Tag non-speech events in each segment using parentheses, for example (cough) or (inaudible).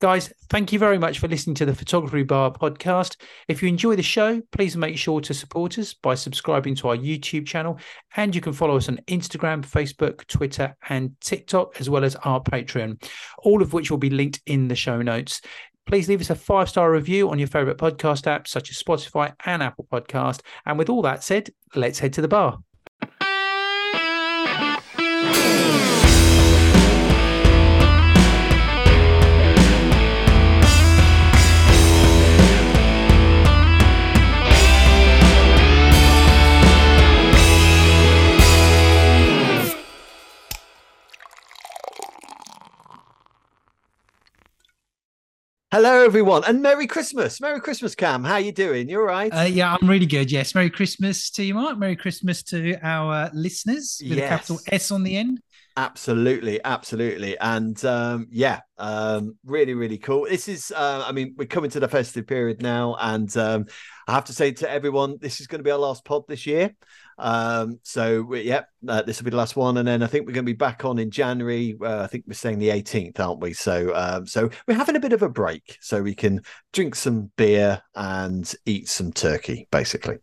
Guys, thank you very much for listening to the Photography Bar podcast. If you enjoy the show, please make sure to support us by subscribing to our YouTube channel. And you can follow us on Instagram, Facebook, Twitter, and TikTok, as well as our Patreon, all of which will be linked in the show notes. Please leave us a five star review on your favorite podcast apps, such as Spotify and Apple Podcast. And with all that said, let's head to the bar. Hello, everyone, and Merry Christmas! Merry Christmas, Kam. How you doing? You all right? Uh, yeah, I'm really good. Yes, Merry Christmas to you, Mark. Merry Christmas to our listeners with yes. a capital S on the end. Absolutely, absolutely, and um, yeah, um, really, really cool. This is, uh, I mean, we're coming to the festive period now, and um, I have to say to everyone, this is going to be our last pod this year. Um, so we, yeah, uh, this will be the last one, and then I think we're going to be back on in January. Uh, I think we're saying the 18th, aren't we? So um, so we're having a bit of a break, so we can drink some beer and eat some turkey, basically.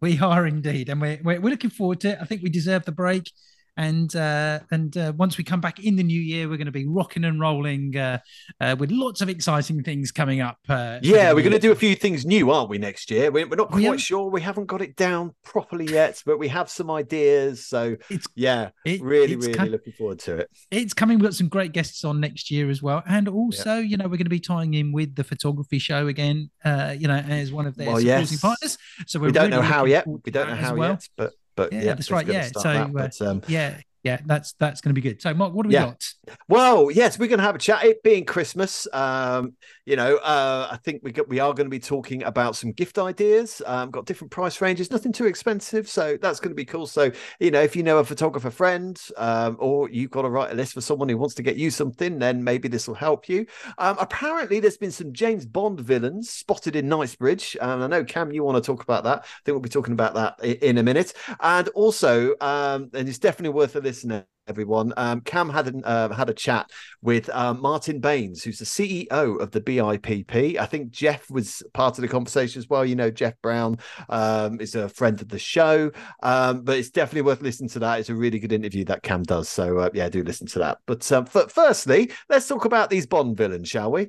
We are indeed, and we're, we're looking forward to it. I think we deserve the break and uh, and uh, once we come back in the new year, we're going to be rocking and rolling uh, uh with lots of exciting things coming up. Uh, yeah, we're going to do a few things new, aren't we? Next year, we're, we're not quite yeah. sure. We haven't got it down properly yet, but we have some ideas. So it's yeah, it, really, it's really com- looking forward to it. It's coming. We've got some great guests on next year as well, and also, you know, we're going to be tying in with the photography show again. Uh, you know, as one of their well, supporting yes. partners. So we don't really know how yet. We don't know how well. yet, but but yeah, yeah that's right. Yeah, so that, but, um, yeah, yeah, that's that's going to be good. So, Mark, what do we yeah. got? Well, yes, we're going to have a chat. It being Christmas, um, you know, uh, I think we got, we are going to be talking about some gift ideas. Um, got different price ranges, nothing too expensive, so that's going to be cool. So, you know, if you know a photographer friend, um, or you've got to write a list for someone who wants to get you something, then maybe this will help you. Um, apparently, there's been some James Bond villains spotted in Knightsbridge, and I know Kam, you want to talk about that. I think we'll be talking about that in a minute, and also, um, and it's definitely worth a listen listener, everyone. Um, Kam had an, uh, had a chat with uh, Martin Bains, who's the CEO of the BIPP. I think Jeff was part of the conversation as well. You know, Jeff Brown um, is a friend of the show, um, but it's definitely worth listening to that. It's a really good interview that Kam does. So uh, yeah, do listen to that. But um, f- firstly, let's talk about these Bond villains, shall we?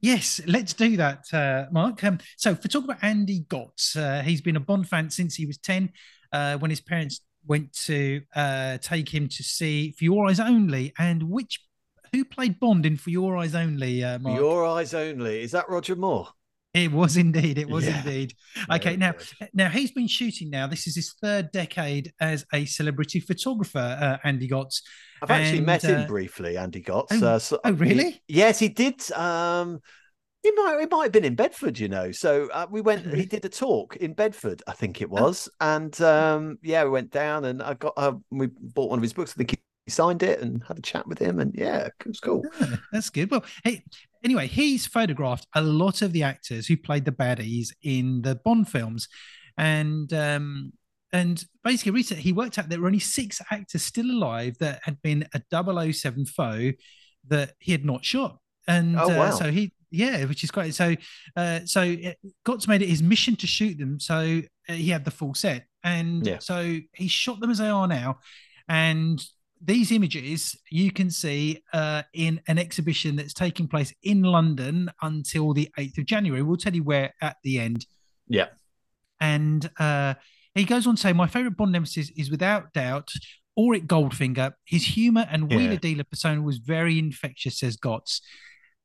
Yes, let's do that, uh, Mark. Um, so, for talk about Andy Gotts, uh, he's been a Bond fan since he was 10 uh, when his parents went to uh, take him to see For Your Eyes Only, and which who played Bond in For Your Eyes Only? Uh, For Your Eyes Only is that Roger Moore? It was indeed. It was yeah. indeed. Okay, now now he's been shooting now. This is his third decade as a celebrity photographer, uh, Andy Gotts. I've actually met him uh, briefly, Andy Gotts. Oh, uh, so, oh really? He, yes, he did. Um, he might, he might have been in Bedford, you know. So uh, we went. He did a talk in Bedford, I think it oh. was, and um, yeah, we went down and I got. Uh, we bought one of his books. I think he signed it and had a chat with him, and yeah, it was cool. Yeah, that's good. Well, hey, anyway, he's photographed a lot of the actors who played the baddies in the Bond films, and um, and basically recently he worked out there were only six actors still alive that had been a 007 foe that he had not shot. And oh, uh, wow. uh, so he yeah, which is great. So, uh, so Gotts made it his mission to shoot them. So uh, he had the full set, and yeah. so he shot them as they are now. And these images you can see uh, in an exhibition that's taking place in London until the eighth of January. We'll tell you where at the end. Yeah, and uh, he goes on to say, "My favorite Bond nemesis is without doubt." Auric Goldfinger, his humor and wheeler yeah. dealer persona was very infectious, says Gotts.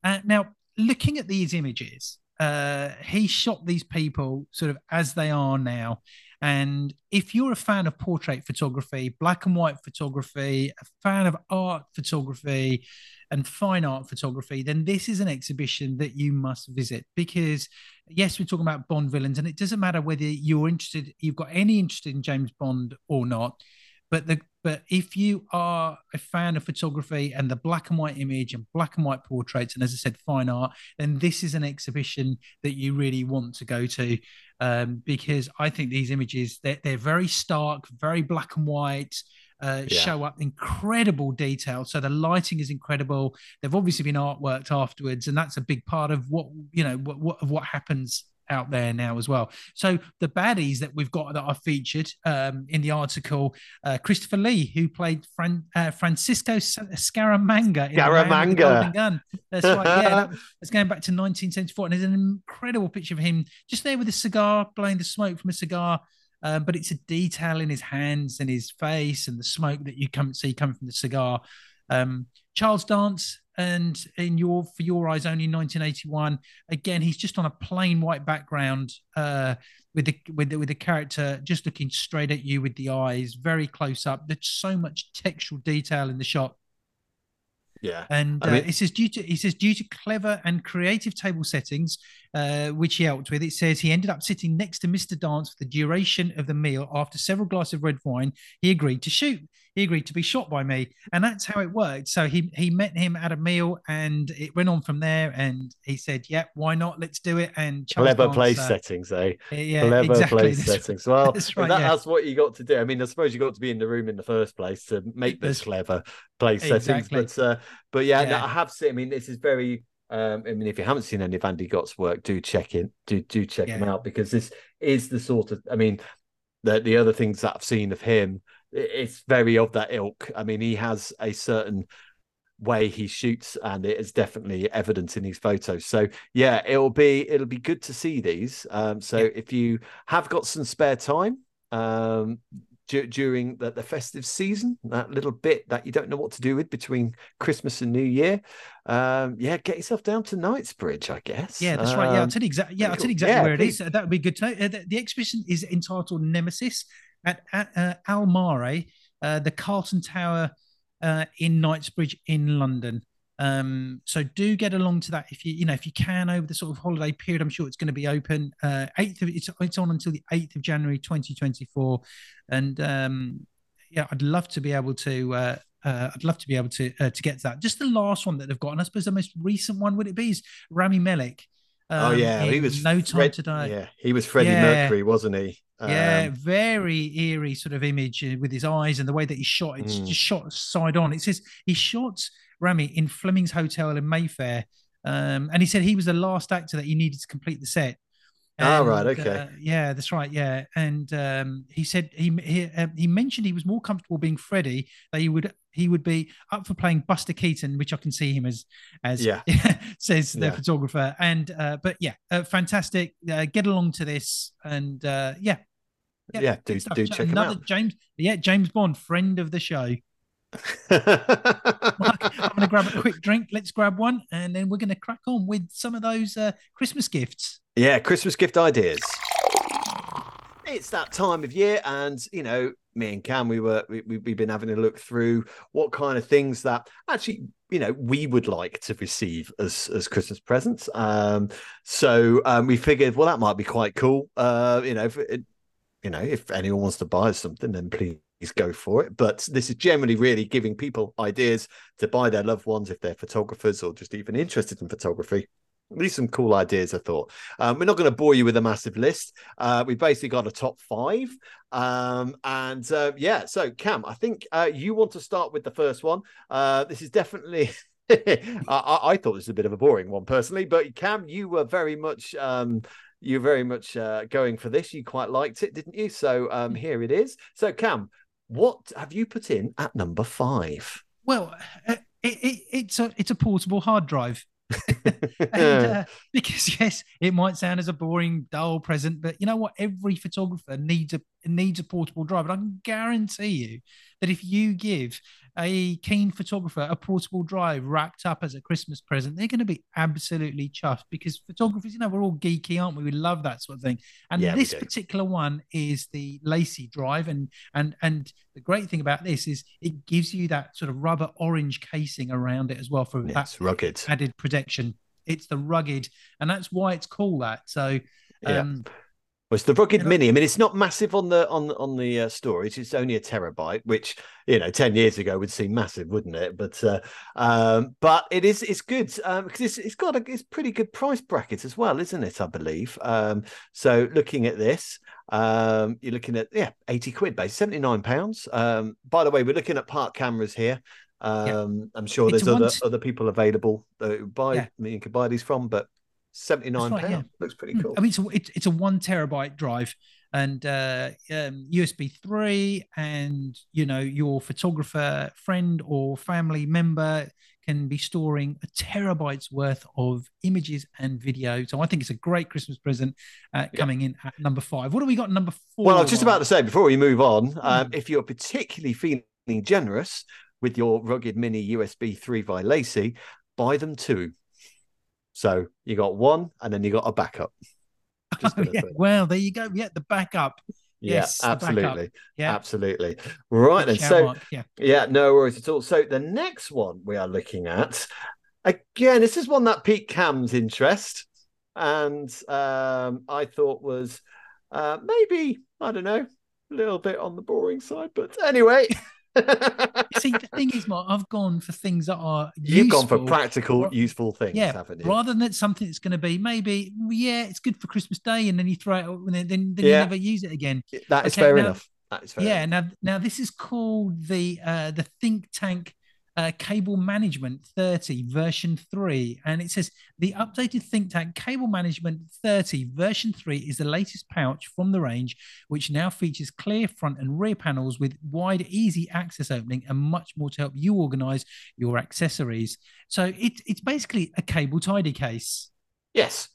Uh, now, looking at these images, uh, he shot these people sort of as they are now. And if you're a fan of portrait photography, black and white photography, a fan of art photography, and fine art photography, then this is an exhibition that you must visit because, yes, we're talking about Bond villains, and it doesn't matter whether you're interested, you've got any interest in James Bond or not. But the but if you are a fan of photography and the black and white image and black and white portraits, and as I said, fine art, then this is an exhibition that you really want to go to um, because I think these images they're, they're very stark, very black and white. uh, yeah. show up incredible detail. So the lighting is incredible. They've obviously been artworked afterwards, and that's a big part of what you know what, what of what happens out there now as well. So the baddies that we've got that are featured um, in the article, uh, Christopher Lee, who played Fran- uh, Francisco Scaramanga in Scaramanga. Gun. That's right. Yeah, that, (laughs) that's going back to 1974, and there's an incredible picture of him just there with a cigar, blowing the smoke from a cigar. Uh, but it's a detail in his hands and his face and the smoke that you come see coming from the cigar. Um, Charles Dance and in your for your eyes only 1981 again he's just on a plain white background uh with the with the, with the character just looking straight at you with the eyes very close up there's so much textual detail in the shot yeah, and uh, I mean, it says due to he says due to clever and creative table settings, uh, which he helped with. It says he ended up sitting next to Mr. Dance for the duration of the meal. After several glasses of red wine, he agreed to shoot. He agreed to be shot by me, and that's how it worked. So he he met him at a meal, and it went on from there. And he said, "Yeah, why not? Let's do it." And Charles clever Dance, place uh, settings, eh? Yeah, clever exactly. (laughs) place settings. Well, that's, right, that, yeah. that's what you got to do. I mean, I suppose you got to be in the room in the first place to make this that's, clever place exactly. settings. But uh, but yeah, yeah. No, I have seen. I mean, this is very. Um, I mean, if you haven't seen any of Andy Gott's work, do check in, do do check yeah. him out because this is the sort of. I mean, the the other things that I've seen of him, it's very of that ilk. I mean, he has a certain way he shoots, and it is definitely evident in these photos. So yeah, it'll be it'll be good to see these. Um, so yeah. if you have got some spare time, um, d- during the, the, festive season, that little bit that you don't know what to do with between Christmas and New Year. Um, yeah, get yourself down to Knightsbridge, I guess. Yeah, that's right. Yeah, I'll um, tell you exactly. Yeah, I'll tell you exactly yeah, where please. it is. That would be good to know. Uh, the, the, exhibition is entitled Nemesis at, at uh, uh, the Carlton Tower uh, in Knightsbridge in London. Um, so do get along to that if you you know if you can over the sort of holiday period. I'm sure it's going to be open. Uh, eighth of it's it's on until the eighth of January 2024, and um, yeah, I'd love to be able to. Uh, uh, I'd love to be able to uh, to get to that. Just the last one that they've got, and I suppose the most recent one would it be is Rami Malek. Oh, um, oh yeah, he was no time Fred, to die. Yeah, he was Freddie yeah. Mercury, wasn't he? Um, yeah, very eerie sort of image uh, with his eyes and the way that he shot. It's mm. just shot side on. It says he shot Rami in Fleming's Hotel in Mayfair. Um, and he said he was the last actor that he needed to complete the set. Oh right, okay. Uh, yeah, that's right. Yeah, and um, he said he he, uh, he mentioned he was more comfortable being Freddie. That he would he would be up for playing Buster Keaton, which I can see him as as yeah (laughs) says the yeah. photographer. And uh, but yeah, uh, fantastic. Uh, get along to this, and uh, yeah, yeah, yeah do do check Another him out. James, yeah, James Bond, friend of the show. (laughs) Mark, I'm going to grab a quick drink. Let's grab one, and then we're going to crack on with some of those uh, Christmas gifts. Yeah, Christmas gift ideas. It's that time of year, and you know, me and Cam, we were we, we've been having a look through what kind of things that actually you know we would like to receive as as Christmas presents. Um, so um, we figured, well, that might be quite cool. Uh, you know, if, it, you know, if anyone wants to buy something, then please go for it. But this is generally really giving people ideas to buy their loved ones if they're photographers or just even interested in photography. These some cool ideas, I thought. Um, we're not going to bore you with a massive list. Uh, we basically got a top five. Um, and uh, yeah, so Kam, I think uh, you want to start with the first one. Uh, this is definitely. (laughs) I, I, thought this was a bit of a boring one personally, but Kam, you were very much um, you're very much uh, going for this. You quite liked it, didn't you? So um, here it is. So Kam, what have you put in at number five? Well, uh, it, it, it's a it's a portable hard drive. (laughs) and, uh, because yes, it might sound as a boring, dull present, but you know what? Every photographer needs a needs a portable drive, and I can guarantee you that if you give a keen photographer a portable drive wrapped up as a Christmas present, they're going to be absolutely chuffed because photographers, you know, we're all geeky, aren't we? We love that sort of thing. And yeah, this particular one is the LaCie drive, and and and the great thing about this is it gives you that sort of rubber orange casing around it as well for yes, that rugged added protection. It's the rugged, and that's why it's called that. So. Um, yeah Well, it's the rugged you know, mini. I mean, it's not massive on the on on the uh, storage. It's only a terabyte, which you know, ten years ago would seem massive, wouldn't it? But uh, um, but it is it's good um, because it's it's got a it's pretty good price bracket as well, isn't it? I believe. Um, so looking at this, um, you're looking at yeah, eighty quid, base seventy nine pounds. Um, by the way, we're looking at park cameras here. Um, yeah. I'm sure it's there's other other people available that buy yeah. me and could buy these from, but 79 right, yeah. looks pretty hmm. cool. I mean, it's a, it's, it's a one terabyte drive and uh, um, USB 3, and you know, your photographer friend or family member can be storing a terabyte's worth of images and video. So I think it's a great Christmas present uh, coming in at number five. What do we got number four? Well, I was just about to say before we move on, um, hmm. if you're particularly feeling generous with your rugged mini USB 3 by LaCie, buy them too. So you got one, and then you got a backup. (laughs) Oh, yeah. Well, there you go. Yeah, the backup. Yes, yeah, absolutely. Yeah, absolutely. Right then. So, yeah, yeah, no worries at all. So the next one we are looking at, again, this is one that piqued Kam's interest, and um, I thought was uh, maybe I don't know, a little bit on the boring side, but anyway. See, the thing is, Mark, I've gone for things that are you've useful, gone for practical, useful things, yeah, haven't you? Rather than something that's going to be maybe, yeah, it's good for Christmas Day, and then you throw it out, and then, then yeah. you never use it again. That is okay, fair now, enough. That is fair. Yeah. Enough. Now, now this is called the uh, the think tank uh, Cable Management 30 version 3. And it says the updated think tank Cable Management 30 version 3 is the latest pouch from the range, which now features clear front and rear panels with wide, easy access opening and much more to help you organize your accessories. So it, it's basically a cable tidy case. Yes.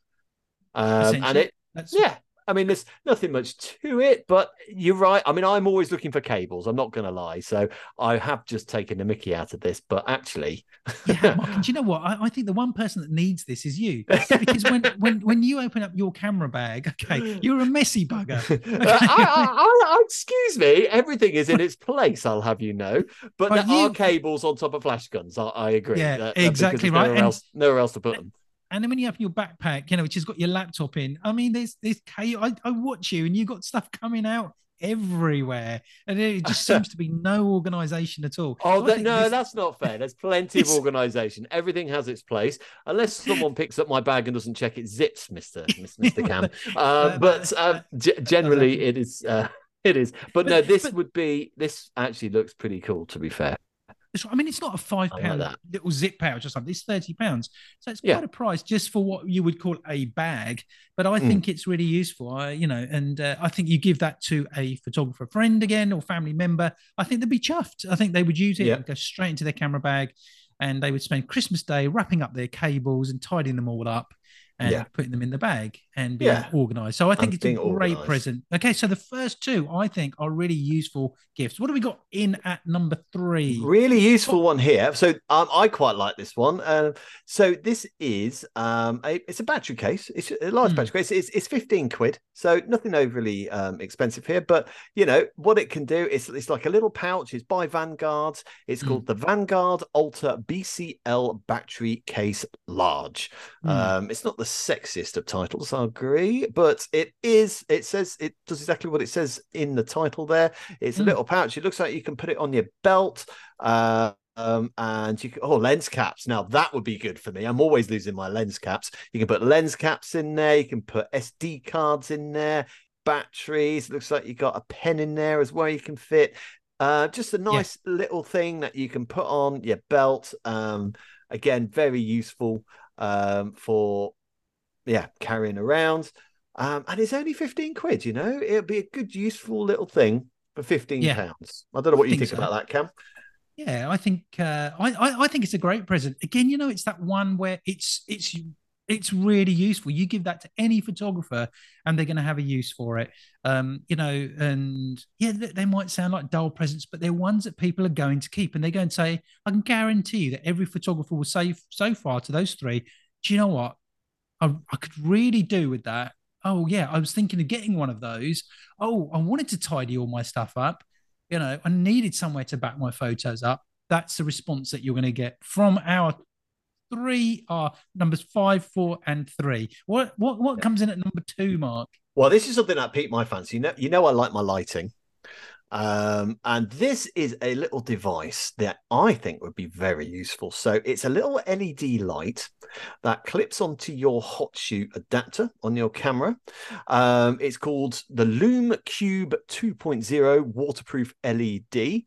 Um, and it, That's, yeah, I mean, there's nothing much to it, but you're right. I mean, I'm always looking for cables. I'm not going to lie. So I have just taken the Mickey out of this, but actually, yeah. (laughs) Mark, do you know what? I, I, think the one person that needs this is you, because when (laughs) when when you open up your camera bag, okay, you're a messy bugger. (laughs) Okay? I, I, excuse me, everything is in its place. I'll have you know, but, but there you... are cables on top of flash guns. I, agree. Yeah, that, exactly right. Nowhere, and... else, nowhere else to put them and then when you have your backpack, you know, which has got your laptop in, I mean, there's there's I, I watch you and you've got stuff coming out everywhere, and it just (laughs) seems to be no organization at all. Oh, that, no, this... that's not fair. There's plenty of organization. Everything has its place, unless someone (laughs) picks up my bag and doesn't check it zips, Mister (laughs) Mister Kam. Uh, but uh, g- generally, it is. Uh, it is, but no. This but, would be. This actually looks pretty cool. To be fair, I mean, it's not a five pound like little zip pouch or something. It's thirty pounds, so it's quite yeah. a price just for what you would call a bag. But I mm. think it's really useful. I, you know, and uh, I think you give that to a photographer friend again or family member. I think they'd be chuffed. I think they would use it yeah. and go straight into their camera bag, and they would spend Christmas Day wrapping up their cables and tidying them all up and yeah. putting them in the bag and being yeah. organized. So I think and it's a great organized. present. Okay, so the first two I think are really useful gifts. What do we got in at number three? Really useful one here. So um, I quite like this one. Uh, so this is um, a, it's a battery case. It's a large mm. battery case. It's, it's 15 quid. So nothing overly um, expensive here. But you know what it can do is it's like a little pouch. It's by Vanguard. It's mm. called the Vanguard Alta BCL Battery Case Large. Mm. it's not the sexiest of titles, I agree, but it is. It says it does exactly what it says in the title. There, it's a mm. little pouch. It looks like you can put it on your belt. Uh, um, and you can, oh lens caps. Now that would be good for me. I'm always losing my lens caps. You can put lens caps in there. You can put SD cards in there. Batteries. It looks like you got a pen in there as well. You can fit. Uh, just a nice yeah. little thing that you can put on your belt. Um, again, very useful um, for yeah, carrying around. Um, and it's only 15 quid, you know, it'll be a good, useful little thing for 15 yeah. pounds. I don't know what you think, think so. about that, Kam. Yeah, I think uh, I, I, I think it's a great present. Again, you know, it's that one where it's it's it's really useful. You give that to any photographer, and they're going to have a use for it. Um, you know, and yeah, they, they might sound like dull presents, but they're ones that people are going to keep, and they're going to say, I can guarantee you that every photographer will say so far to those three. Do you know what? I, I could really do with that. Oh, yeah, I was thinking of getting one of those. Oh, I wanted to tidy all my stuff up. You know, I needed somewhere to back my photos up. That's the response that you're going to get from our three are numbers five, four, and three. What what what comes in at number two, Mark? Well, this is something that piqued my fancy. You know, you know, I like my lighting. Um, and this is a little device that I think would be very useful. So it's a little LED light that clips onto your hot shoe adapter on your camera. Um, it's called the Lume Cube 2.0 waterproof LED.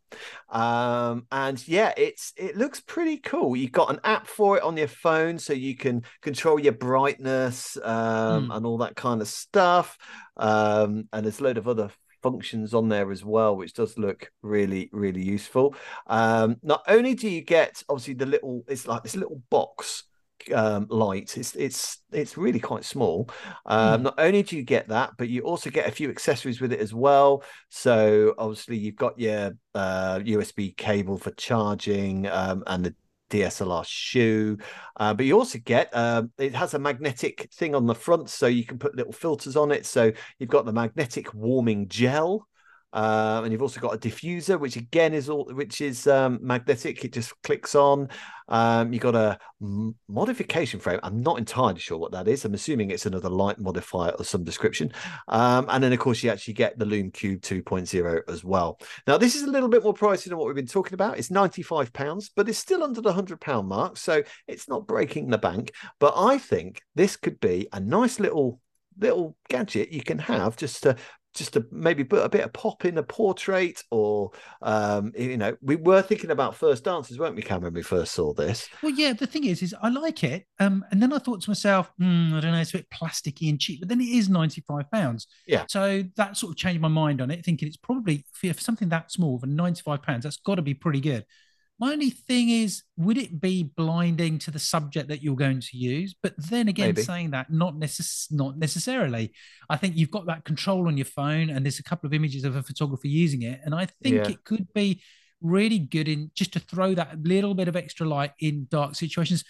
Um, and yeah, it's it looks pretty cool. You've got an app for it on your phone, so you can control your brightness um, mm. and all that kind of stuff. Um, and there's a load of other functions on there as well, which does look really, really useful. Um, not only do you get obviously the little, it's like this little box um, light. It's it's it's really quite small. Um, mm. Not only do you get that, but you also get a few accessories with it as well. So obviously you've got your uh, USB cable for charging um, and the DSLR shoe. Uh, but you also get um, it has a magnetic thing on the front, so you can put little filters on it. So you've got the magnetic warming gel, uh, and you've also got a diffuser, which again is all which is um, magnetic. It just clicks on. Um, you've got a modification frame. I'm not entirely sure what that is. I'm assuming it's another light modifier of some description. Um, and then of course you actually get the Lume Cube 2.0 as well. Now this is a little bit more pricey than what we've been talking about. It's 95 pounds, but it's still under the hundred pound mark, so it's not breaking the bank. But I think this could be a nice little little gadget you can have just to just to maybe put a bit of pop in a portrait or um you know we were thinking about first dances weren't we cameron when we first saw this? Well yeah the thing is is i like it um and then i thought to myself mm, i don't know it's a bit plasticky and cheap but then it is 95 pounds. Yeah. So that sort of changed my mind on it thinking it's probably for something that small for 95 pounds that's got to be pretty good my only thing is, would it be blinding to the subject that you're going to use? But then again, Maybe. saying that, not necess- not necessarily. I think you've got that control on your phone, and there's a couple of images of a photographer using it, and I think yeah. it could be really good in just to throw that little bit of extra light in dark situations.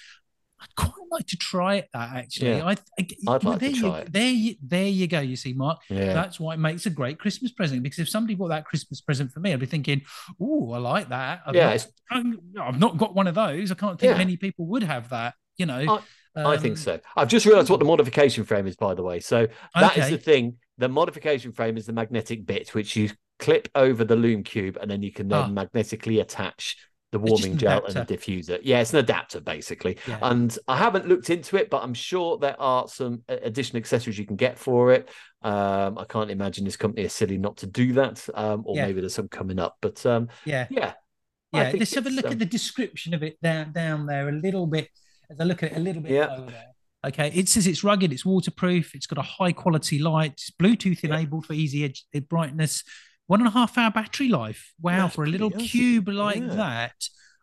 I'd quite like to try it. That actually, yeah. I, I'd like to try you, it. There, you, there you go. You see, Mark. Yeah. That's why it makes a great Christmas present. Because if somebody bought that Christmas present for me, I'd be thinking, "Oh, I like that." I've yeah, not, I've not got one of those. I can't think yeah. many people would have that. You know. I, um, I think um, so. I've just realised what the modification frame is, by the way. So that okay. is the thing. The modification frame is the magnetic bit which you clip over the Lume Cube, and then you can then ah. magnetically attach the warming gel and the diffuser. Yeah, it's an adapter basically. Yeah. And I haven't looked into it, but I'm sure there are some additional accessories you can get for it. Um, I can't imagine this company is silly not to do that, um, or yeah. maybe there's some coming up. But um, yeah, yeah, yeah. Let's have a look at the description of it down down there a little bit. As I look at it a little bit yeah. there. Okay, it says it's rugged, it's waterproof, it's got a high quality light, it's Bluetooth enabled for easy edge, brightness, one and a half hour battery life. Wow, That's for a little cube like yeah. that.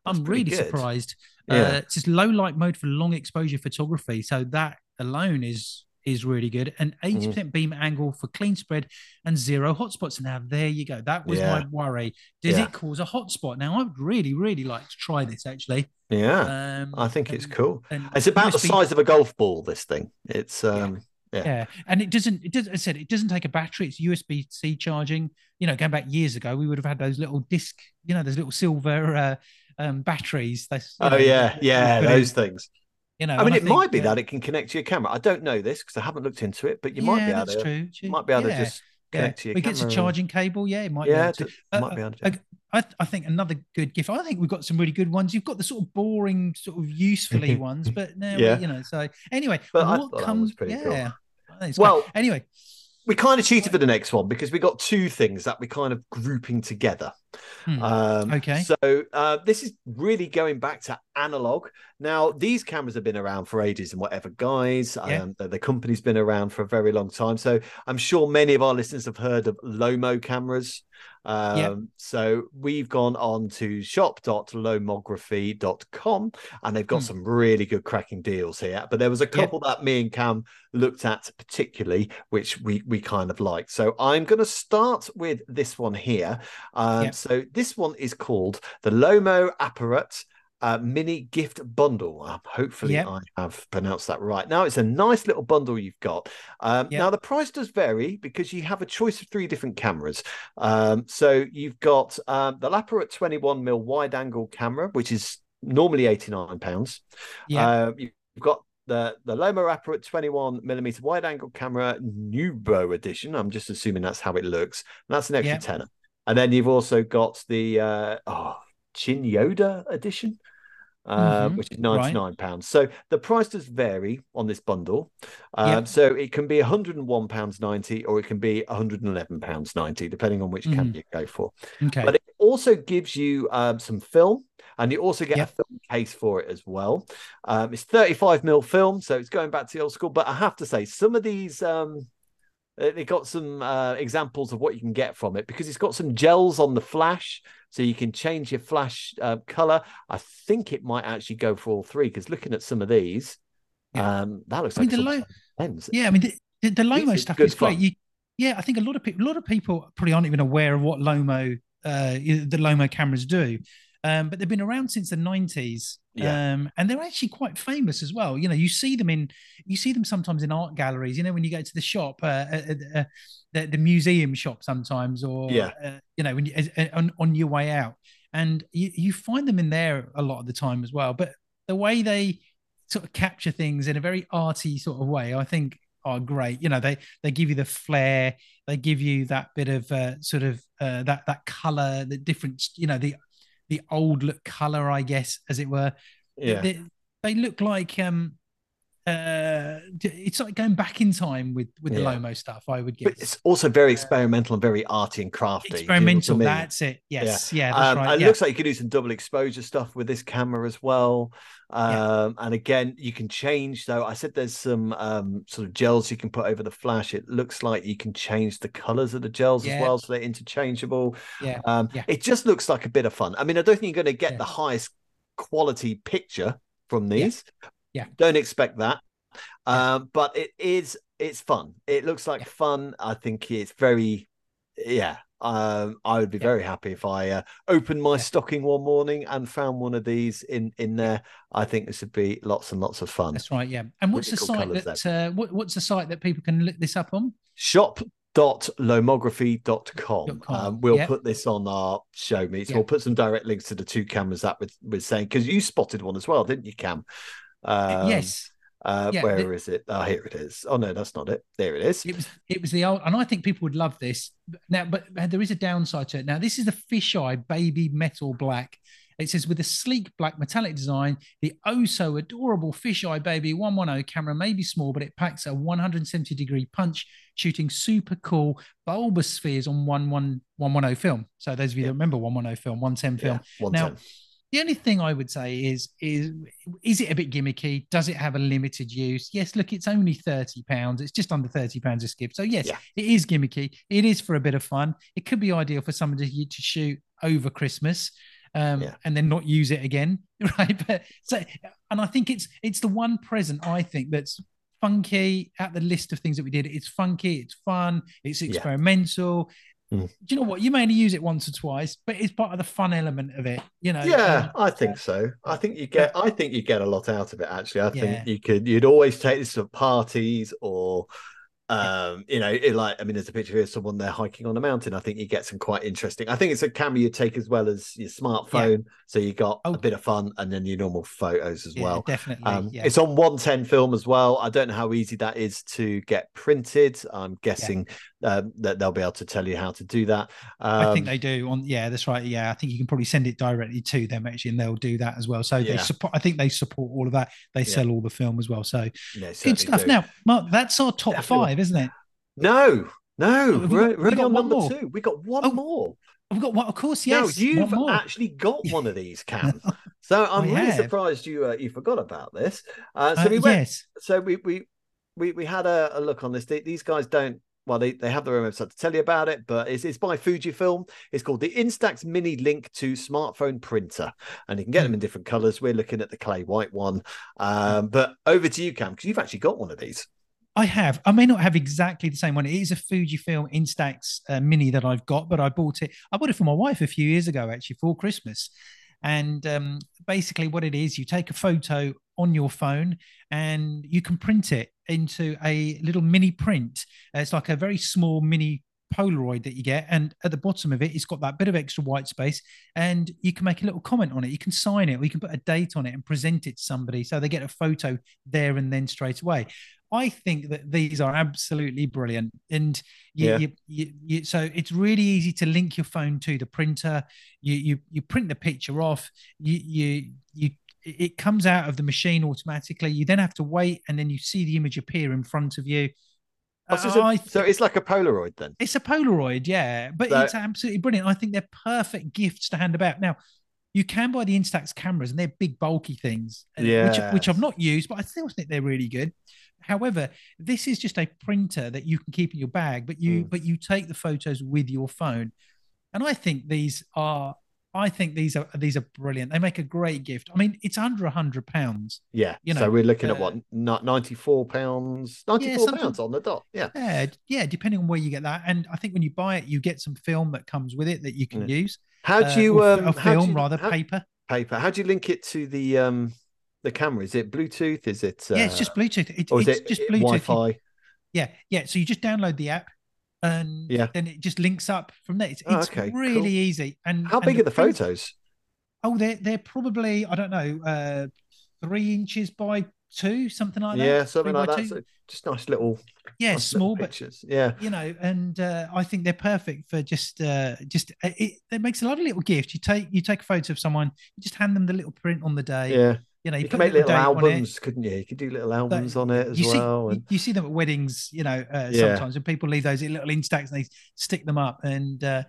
I'm really good. surprised. Yeah. Uh, it's just low light mode for long exposure photography. So that alone is is really good. And 80% mm. Beam angle for clean spread and zero hotspots. Now there you go. That was yeah. my worry. Does it cause a hotspot? Now I'd really, really like to try this actually. Yeah. Um, I think and, it's cool. It's about the size of a golf ball, this thing. It's um yeah. yeah. and it doesn't. It does. I said it doesn't take a battery. It's USB C charging. You know, going back years ago, we would have had those little disc. You know, those little silver uh, um, batteries. oh know, yeah, yeah, those things. You know, I mean, it I think, might be uh, that it can connect to your camera. I don't know this because I haven't looked into it, but you yeah, might be able to. True. Might be able yeah. to just connect yeah. to your we camera. It gets a charging cable. Yeah, it might. Yeah, be able to. Uh, might be able to. Uh, I, I, think another good gift. I think we've got some really good ones. You've got the sort of boring, sort of usefully (laughs) ones, but now yeah. you know. So anyway, but what comes? yeah. Cool well, great. anyway, we kind of cheated for the next one because we got two things that we're kind of grouping together. Hmm. Um, okay. So uh, this is really going back to analog. Now, these cameras have been around for ages and whatever, guys. Yeah. Um, the, the, company's been around for a very long time. So I'm sure many of our listeners have heard of Lomo cameras. Um, yep. So we've gone on to shop.lomography.com and they've got hmm. some really good cracking deals here. But there was a couple yep. that me and Cam looked at particularly, which we, we kind of liked. So I'm going to start with this one here. Um, yep. So this one is called the Lomo Apparat uh, mini gift bundle. Uh, hopefully, yep. I have pronounced that right. Now, it's a nice little bundle you've got. Um, yep. Now, the price does vary because you have a choice of three different cameras. Um, so, you've got um, the Lapparet 21 mil wide angle camera, which is normally 89 pounds. Yeah. Uh, you've got the the LomoApparat 21 millimeter wide angle camera Nubo edition. I'm just assuming that's how it looks. And that's an extra Yeah. tenner. And then you've also got the uh, oh Chin Yoda edition, uh, Mhm. which is 99 pounds. So the price does vary on this bundle. Um, Yep. So it can be 101 pounds 90, or it can be 111 pounds 90, depending on which camera Mhm. you go for. Okay. But it also gives you um, some film, and you also get Yep. a film case for it as well. Um, it's 35 mil film, so it's going back to the old school. But I have to say, some of these. Um, uh, they got some uh, examples of what you can get from it because it's got some gels on the flash, so you can change your flash uh, color. I think it might actually go for all three because looking at some of these, Yeah. um, that looks I mean, like the some low- lens. Yeah, I mean the, the, the Lomo is stuff is great. You, yeah, I think a lot of people, a lot of people probably aren't even aware of what Lomo, uh, the Lomo cameras do. Um, but they've been around since the nineties, Yeah. um, and they're actually quite famous as well. You know, you see them in, you see them sometimes in art galleries. You know, when you go to the shop, uh, uh, uh, the, the museum shop sometimes, or Yeah. uh, you know, when you uh, on, on your way out, and you, you find them in there a lot of the time as well. But the way they sort of capture things in a very arty sort of way, I think are great. You know, they they give you the flair, they give you that bit of uh, sort of uh, that that color, the different, you know, the the old look color, I guess, as it were. Yeah, They, they look like um uh it's like going back in time with with the Lomo stuff, I would but it's also very experimental and very arty and crafty. do you know I Experimental, that's it. Yes, yeah, that's Um, right. It yeah. looks like you could do some double exposure stuff with this camera as well. Um, And again, you can change though. I said there's some um, sort of gels you can put over the flash. It looks like you can change the colors of the gels as well, so they're interchangeable. yeah. Um, Yeah. It just looks like a bit of fun. I mean, I don't think you're going to get Yeah. the highest quality picture from these. Yeah. Don't expect that. Yeah. Um, but it is it's fun. It looks like Yeah. fun. I think it's very yeah. Um, I would be Yeah. very happy if I uh, opened my Yeah. stocking one morning and found one of these in in there. I think this would be lots and lots of fun. That's right. Yeah. And what's the cool site that uh, what, what's the site that people can look this up on? shop.lomography.com. Dot com. Um, we'll Yep. put this on our show meets. Yeah. We'll put some direct links to the two cameras that we're, we're saying because you spotted one as well, didn't you, Kam? Um, yes. Uh, Yeah, where is it? Oh, here it is. Oh no, that's not it. There it is. It was it was the old, and I think people would love this. Now, but there is a downside to it. Now, this is the fisheye baby metal black. It says with a sleek black metallic design, the oh so adorable fisheye baby 110 camera may be small, but it packs a 170 degree punch, shooting super cool bulbous spheres on 11 110 film. So those of you Yeah. that remember 110 film, 110 film. Yeah, Now, 110. The only thing I would say is is is it a bit gimmicky? Does it have a limited use? Yes, look, it's only 30 pounds. It's just under 30 pounds a skip. So yes, Yeah. it is gimmicky. It is for a bit of fun. It could be ideal for somebody to, to shoot over Christmas. Um, Yeah. and then not use it again, (laughs) right? But so, and I think it's it's the one present I think that's funky at the list of things that we did. It's funky, it's fun, it's experimental. Mm. Do you know what? You may only use it once or twice, but it's part of the fun element of it. You know, Yeah, um, I think so. I think you get. I think you get a lot out of it. Actually, I Yeah. think you could. You'd always take this to parties or, um, you know, it like. I mean, there's a picture here of someone there hiking on a mountain. I think you get some quite interesting. I think it's a camera you take as well as your smartphone, so you got Oh. a bit of fun and then your normal photos as yeah, well. definitely. Um, yeah. It's on 110 film as well. I don't know how easy that is to get printed. I'm guessing um, that they'll be able to tell you how to do that. Um, I think they do on yeah, that's right. Yeah, I think you can probably send it directly to them actually, and they'll do that as well. So they support. I think they support all of that. They Yeah. sell all the film as well. So good stuff. do. Now, Mark, that's our top Definitely. five, isn't it? No, no, Oh, we we're, got- we're we on one number more? two. We got one Oh, more. We've got one, of course. Yes, now you've actually got (laughs) one of these, Kam. (laughs) so I'm really have. surprised you uh, you forgot about this. Uh, so Uh, we went. yes, So we we we we had a, a look on this. These guys don't. Well, they, they have their own website to tell you about it, but it's, it's by Fujifilm. It's called the Instax Mini Link to Smartphone Printer, and you can get Hmm. them in different colors. We're looking at the clay white one, um, but over to you, Kam, because you've actually got one of these. I have. I may not have exactly the same one. It is a Fujifilm Instax uh, Mini that I've got, but I bought it. I bought it for my wife a few years ago, actually, for Christmas. And um, basically, what it is, you take a photo on your phone and you can print it into a little mini print. Uh, It's like a very small mini Polaroid that you get, and at the bottom of it, it's got that bit of extra white space, and you can make a little comment on it. You can sign it, or you can put a date on it and present it to somebody, so they get a photo there and then straight away. I think that these are absolutely brilliant, and you, Yeah. you, you, you, so it's really easy to link your phone to the printer. You you you print the picture off. You you you it comes out of the machine automatically. You then have to wait, and then you see the image appear in front of you. Oh, so, I so it's like a Polaroid then. it's a Polaroid, yeah, but So- it's absolutely brilliant. I think they're perfect gifts to hand about. Now, you can buy the Instax cameras, and they're big, bulky things, uh, which which I've not used, but I still think they're really good. However, this is just a printer that you can keep in your bag, but you Mm. but you take the photos with your phone, and I think these are. I think these are these are brilliant. They make a great gift. I mean, it's under a hundred pounds. Yeah. You know, so we're looking at uh, what ni- ninety-four pounds, ninety-four something- pounds on the dot. Yeah. Yeah, yeah, depending on where you get that. And I think when you buy it, you get some film that comes with it that you can use. How uh, do you or, um do film you- rather how- paper? paper? How do you link it to the um the camera? Is it Bluetooth? Is it uh, yeah, it's just Bluetooth. It, or is it's it just Bluetooth. Wi-Fi? yeah, yeah. So you just download the app, and Yeah. then it just links up from there. It's, Oh, it's okay, really cool. easy. And How and big are the print- photos? Oh, they're they're probably I don't know, uh, three inches by two, something like that. yeah, something like that. So just nice little, yeah, nice little small, but pictures. Yeah. you know, and uh, I think they're perfect for just uh, just uh, it, it makes a lovely little gift. You take you take a photo of someone, you just hand them the little print on the day. Yeah. You know, you, You can make little date on it. albums, couldn't you? You could do little albums on it as you well. see, and- you see them at weddings, you know, uh, Yeah. sometimes when people leave those little instax and they stick them up. And uh,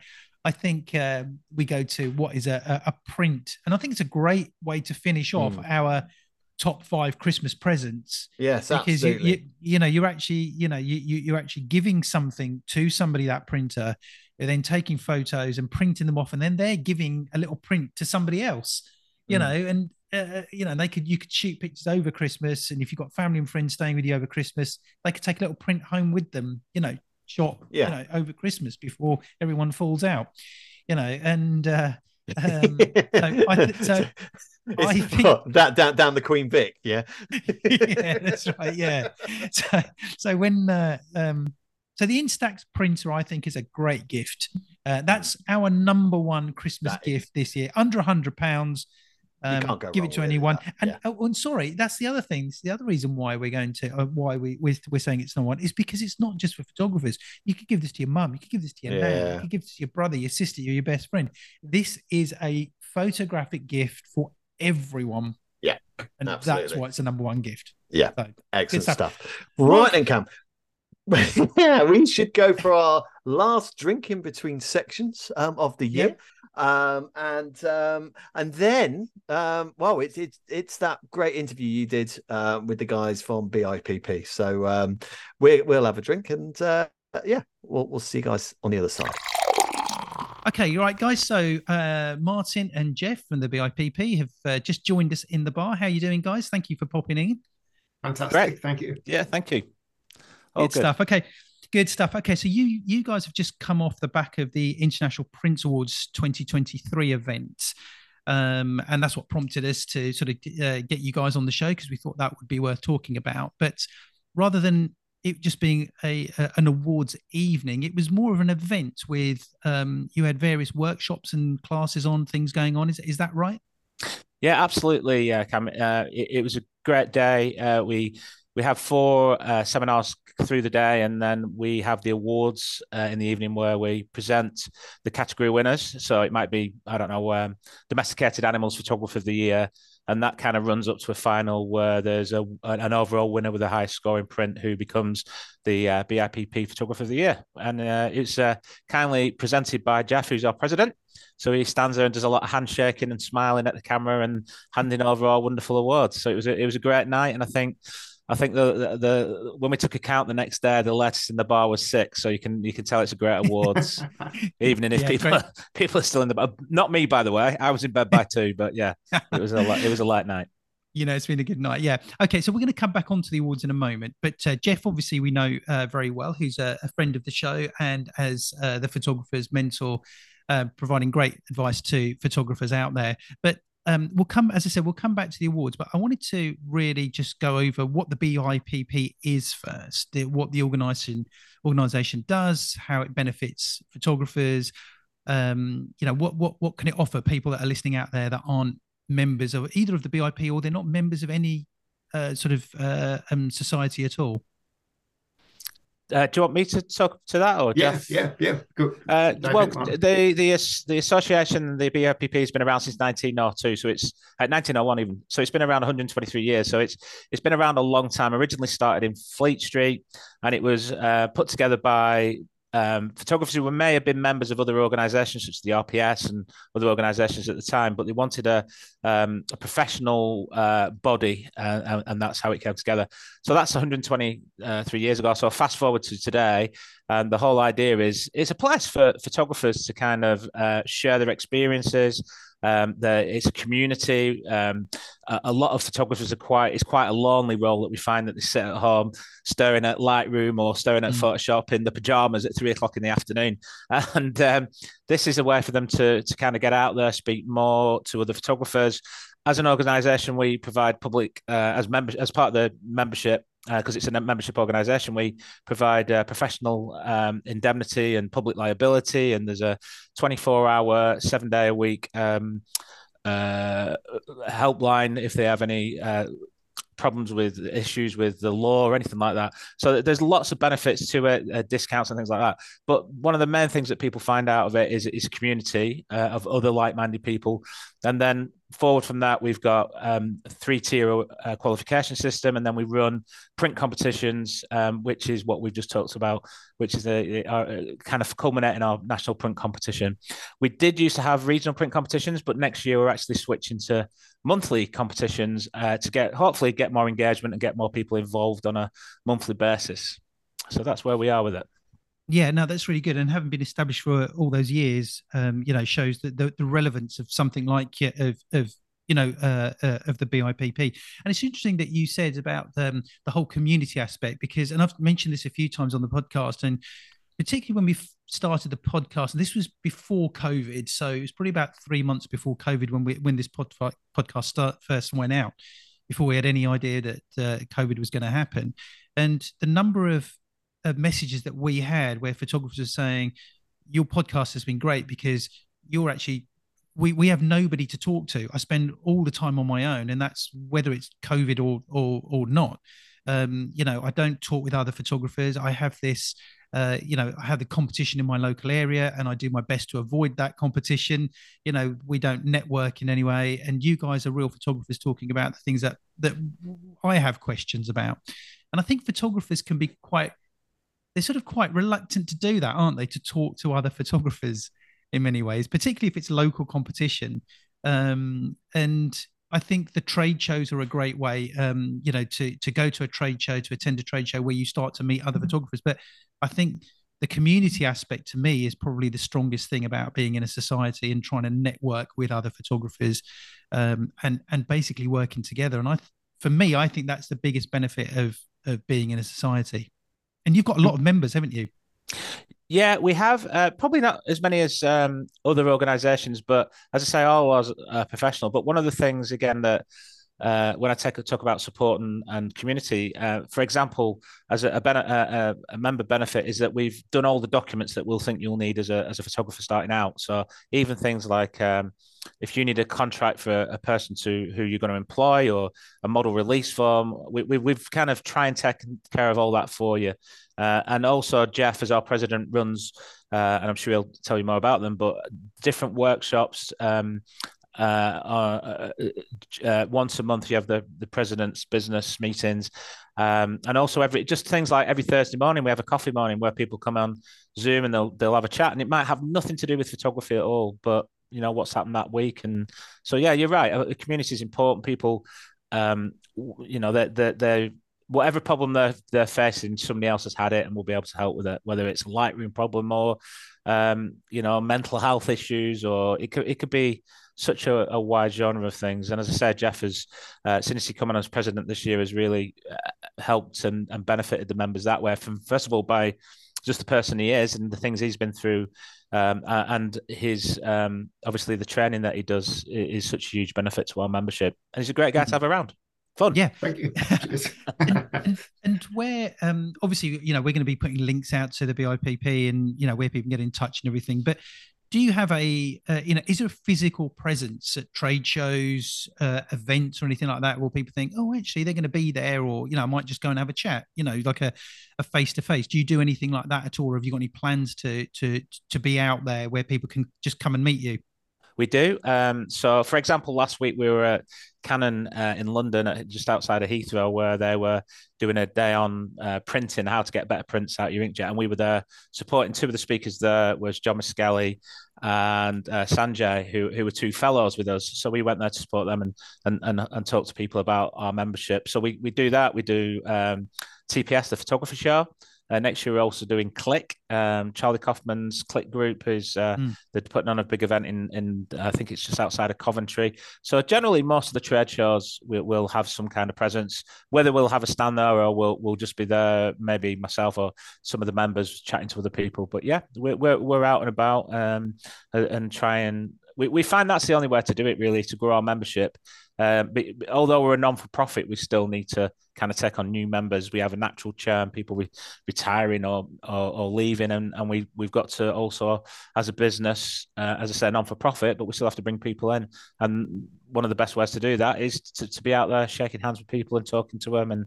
I think uh, we go to what is a, a, print, and I think it's a great way to finish off Mm. our top five Christmas presents yes, because you, you you know you're actually you know you, you you're actually giving something to somebody that printer you're then taking photos and printing them off and then they're giving a little print to somebody else you Mm. know and uh, you know they could you could shoot pictures over christmas and if you've got family and friends staying with you over christmas they could take a little print home with them you know shot Yeah. you know over christmas before everyone falls out you know and uh um, so I th- so I think- oh, (laughs) that down down the Queen Vic, yeah. (laughs) yeah, that's right. Yeah. (laughs) So, so when uh, um, so the Instax printer, I think, is a great gift. Uh, that's our number one Christmas That is. gift this year, under a hundred pounds. Um, can't go give it to anyone. And yeah. oh, and sorry, that's the other thing. It's the other reason why we're going to uh, why we we're, we're saying it's number one is because it's not just for photographers. You could give this to your mum. You could give this to your. Yeah. You could give this to your brother, your sister, your, your best friend. This is a photographic gift for everyone. Yeah, and that's why it's the number one gift. Yeah. So, Excellent stuff. stuff. Right then, Kam. (laughs) yeah, we should go for our last drink in between sections um, of the year. Yep. Um, and um, and then um, well, it's it's it's that great interview you did uh, with the guys from BIPP. So um, we we'll have a drink and uh, yeah, we'll we'll see you guys on the other side. Okay, you're right, guys. So uh, Martin and Jeff from the BIPP have uh, just joined us in the bar. How are you doing, guys? Thank you for popping in. Fantastic. Great. Thank you. Yeah, thank you. Oh, good, stuff. Okay, good stuff. Okay, so you you guys have just come off the back of the International Print Awards 2023 event. Um, and that's what prompted us to sort of uh, get you guys on the show because we thought that would be worth talking about. But rather than it just being a, a an awards evening, it was more of an event with um, you had various workshops and classes on things going on. Is is that right? Yeah, absolutely, uh, Kam. Uh, it, it was a great day. Uh, we we have four uh, seminars through the day, and then we have the awards uh, in the evening where we present the category winners. So it might be I don't know um, domesticated animals photographer of the year, and that kind of runs up to a final where there's a an overall winner with a high score in print who becomes the uh, BIPP photographer of the year, and uh, it's uh, kindly presented by Jeff, who's our president. So he stands there and does a lot of handshaking and smiling at the camera and handing over our wonderful awards. So it was a, it was a great night, and I think I think the, the, the when we took account the next day, the latest in the bar was six. So you can you can tell it's a great awards (laughs) evening if Yeah, people are, people are still in the bar. Not me, by the way. I was in bed by two, but yeah, it was a it was a light night. (laughs) you know, it's been a good night. Yeah. Okay. So we're going to come back onto the awards in a moment. But uh, Jeff, obviously, we know uh, very well, who's a, a friend of the show and as uh, the photographer's mentor, uh, providing great advice to photographers out there. But um, we'll come, as I said, we'll come back to the awards, but I wanted to really just go over what the BIPP is first, what the organization organization does, how it benefits photographers. Um, you know, what what what can it offer people that are listening out there that aren't members of either of the BIP or they're not members of any uh, sort of uh, um, society at all? Uh, do you want me to talk to that or yeah, Jeff? Yeah, yeah, Good. Uh, well, the the the association, the BIPP, has been around since 1902, so it's at 1901 even. So it's been around 123 years. So it's it's been around a long time. Originally started in Fleet Street, and it was uh, put together by um, photographers who may have been members of other organisations such as the RPS and other organisations at the time, but they wanted a, um, a professional uh, body, uh, and, that's how it came together. So that's 123 uh, years ago. So fast forward to today, and the whole idea is it's a place for photographers to kind of uh, share their experiences, um, there, it's a community. Um, a, a, lot of photographers are quite. It's quite a lonely role that we find that they sit at home staring at Lightroom or staring at mm. Photoshop in the pajamas at three o'clock in the afternoon. (laughs) And um, this is a way for them to to kind of get out there, speak more to other photographers. As an organisation, we provide public uh, as member as part of the membership because uh, it's a membership organization, we provide uh, professional um, indemnity and public liability, and there's a 24 hour, seven day a week um, uh, helpline if they have any uh, problems with issues with the law or anything like that. So there's lots of benefits to it, uh, discounts and things like that. But one of the main things that people find out of it is a community uh, of other like-minded people, and then forward from that, we've got um, three-tier uh, qualification system, and then we run print competitions, um, which is what we've just talked about, which is a, a, a, kind of culminating our national print competition. We did used to have regional print competitions, but next year we're actually switching to monthly competitions uh, to get hopefully get more engagement and get more people involved on a monthly basis. So that's where we are with it. Yeah, no, that's really good. And having been established for all those years, um, you know, shows that the, the relevance of something like of of you know uh, uh, of the BIPP. And it's interesting that you said about um, the whole community aspect because, and I've mentioned this a few times on the podcast, and particularly when we started the podcast, this was before COVID, so it was probably about three months before COVID when we when this pod, podcast start, first went out, before we had any idea that uh, COVID was going to happen, and the number of of messages that we had where photographers are saying your podcast has been great because you're actually we, we have nobody to talk to. I spend all the time on my own, and that's whether it's COVID or or or not. Um, you know, I don't talk with other photographers. I have this, uh, you know, I have the competition in my local area, and I do my best to avoid that competition. You know, we don't network in any way, and you guys are real photographers talking about the things that that I have questions about, and I think photographers can be quite they're sort of quite reluctant to do that, aren't they? To talk to other photographers in many ways, particularly if it's local competition. Um, and I think the trade shows are a great way, um, you know, to to go to a trade show, to attend a trade show where you start to meet other mm-hmm. photographers. But I think the community aspect to me is probably the strongest thing about being in a society and trying to network with other photographers, um, and and basically working together. And I, for me, I think that's the biggest benefit of of being in a society. And you've got a lot of members, haven't you? Yeah, we have uh, probably not as many as um, other organisations, but as I say, I was a professional. But one of the things, again, that uh, when I take talk about support and, and community, uh, for example, as a, a, a, a, member benefit is that we've done all the documents that we'll think you'll need as a, as a photographer starting out. So even things like um, if you need a contract for a person to who you're going to employ or a model release form, we, we, we've kind of try and take care of all that for you. Uh, and also, Jeff, as our president, runs, uh, and I'm sure he'll tell you more about them, but different workshops. Um, uh, uh, uh, once a month, you have the, the president's business meetings. Um, and also every just things like every Thursday morning we have a coffee morning where people come on Zoom and they'll they'll have a chat and it might have nothing to do with photography at all, but you know what's happened that week. And so yeah you're right. The community is important. People um you know they're, they they whatever problem they're they're facing somebody else has had it and will be able to help with it whether it's a lightroom problem or um you know mental health issues or it could it could be such a, a wide genre of things. And as i said jeff has uh, since he come on as president this year has really uh, helped and, and benefited the members that way from first of all by just the person he is and the things he's been through, um, and his um, obviously the training that he does is, such a huge benefit to our membership, and he's a great guy mm-hmm. to have around. Fun. Yeah. Thank you. (laughs) and, and, and, where, um, obviously, you know, we're going to be putting links out to the BIPP and, you know, where people can get in touch and everything. But do you have a uh, you know is there a physical presence at trade shows uh, events or anything like that where people think oh actually they're going to be there or you know i might just go and have a chat you know like a face to face do you do anything like that at all or have you got any plans to to to be out there where people can just come and meet you we do. Um, so, for example, last week we were at Canon uh, in London, just outside of Heathrow, where they were doing a day on uh, printing, how to get better prints out your inkjet, and we were there supporting two of the speakers. There was John Miskelly and uh, Sanjay, who who were two fellows with us. So we went there to support them and and and, and talk to people about our membership. So we we do that. We do um, TPS, the photography show. Uh, next year, we're also doing Click. Um, Charlie Kaufman's Click Group is uh, mm. they're putting on a big event in in I think it's just outside of Coventry. So generally, most of the trade shows will, will have some kind of presence. Whether we'll have a stand there or we'll we'll just be there, maybe myself or some of the members chatting to other people. But yeah, we're we're, we're out and about um, and try and we, we find that's the only way to do it really to grow our membership. Um, but although we're a non for profit, we still need to kind of take on new members. We have a natural churn, people re- retiring or, or, or leaving, and, and we we've got to also, as a business, uh, as I said, non for profit, but we still have to bring people in. And one of the best ways to do that is to, to be out there shaking hands with people and talking to them and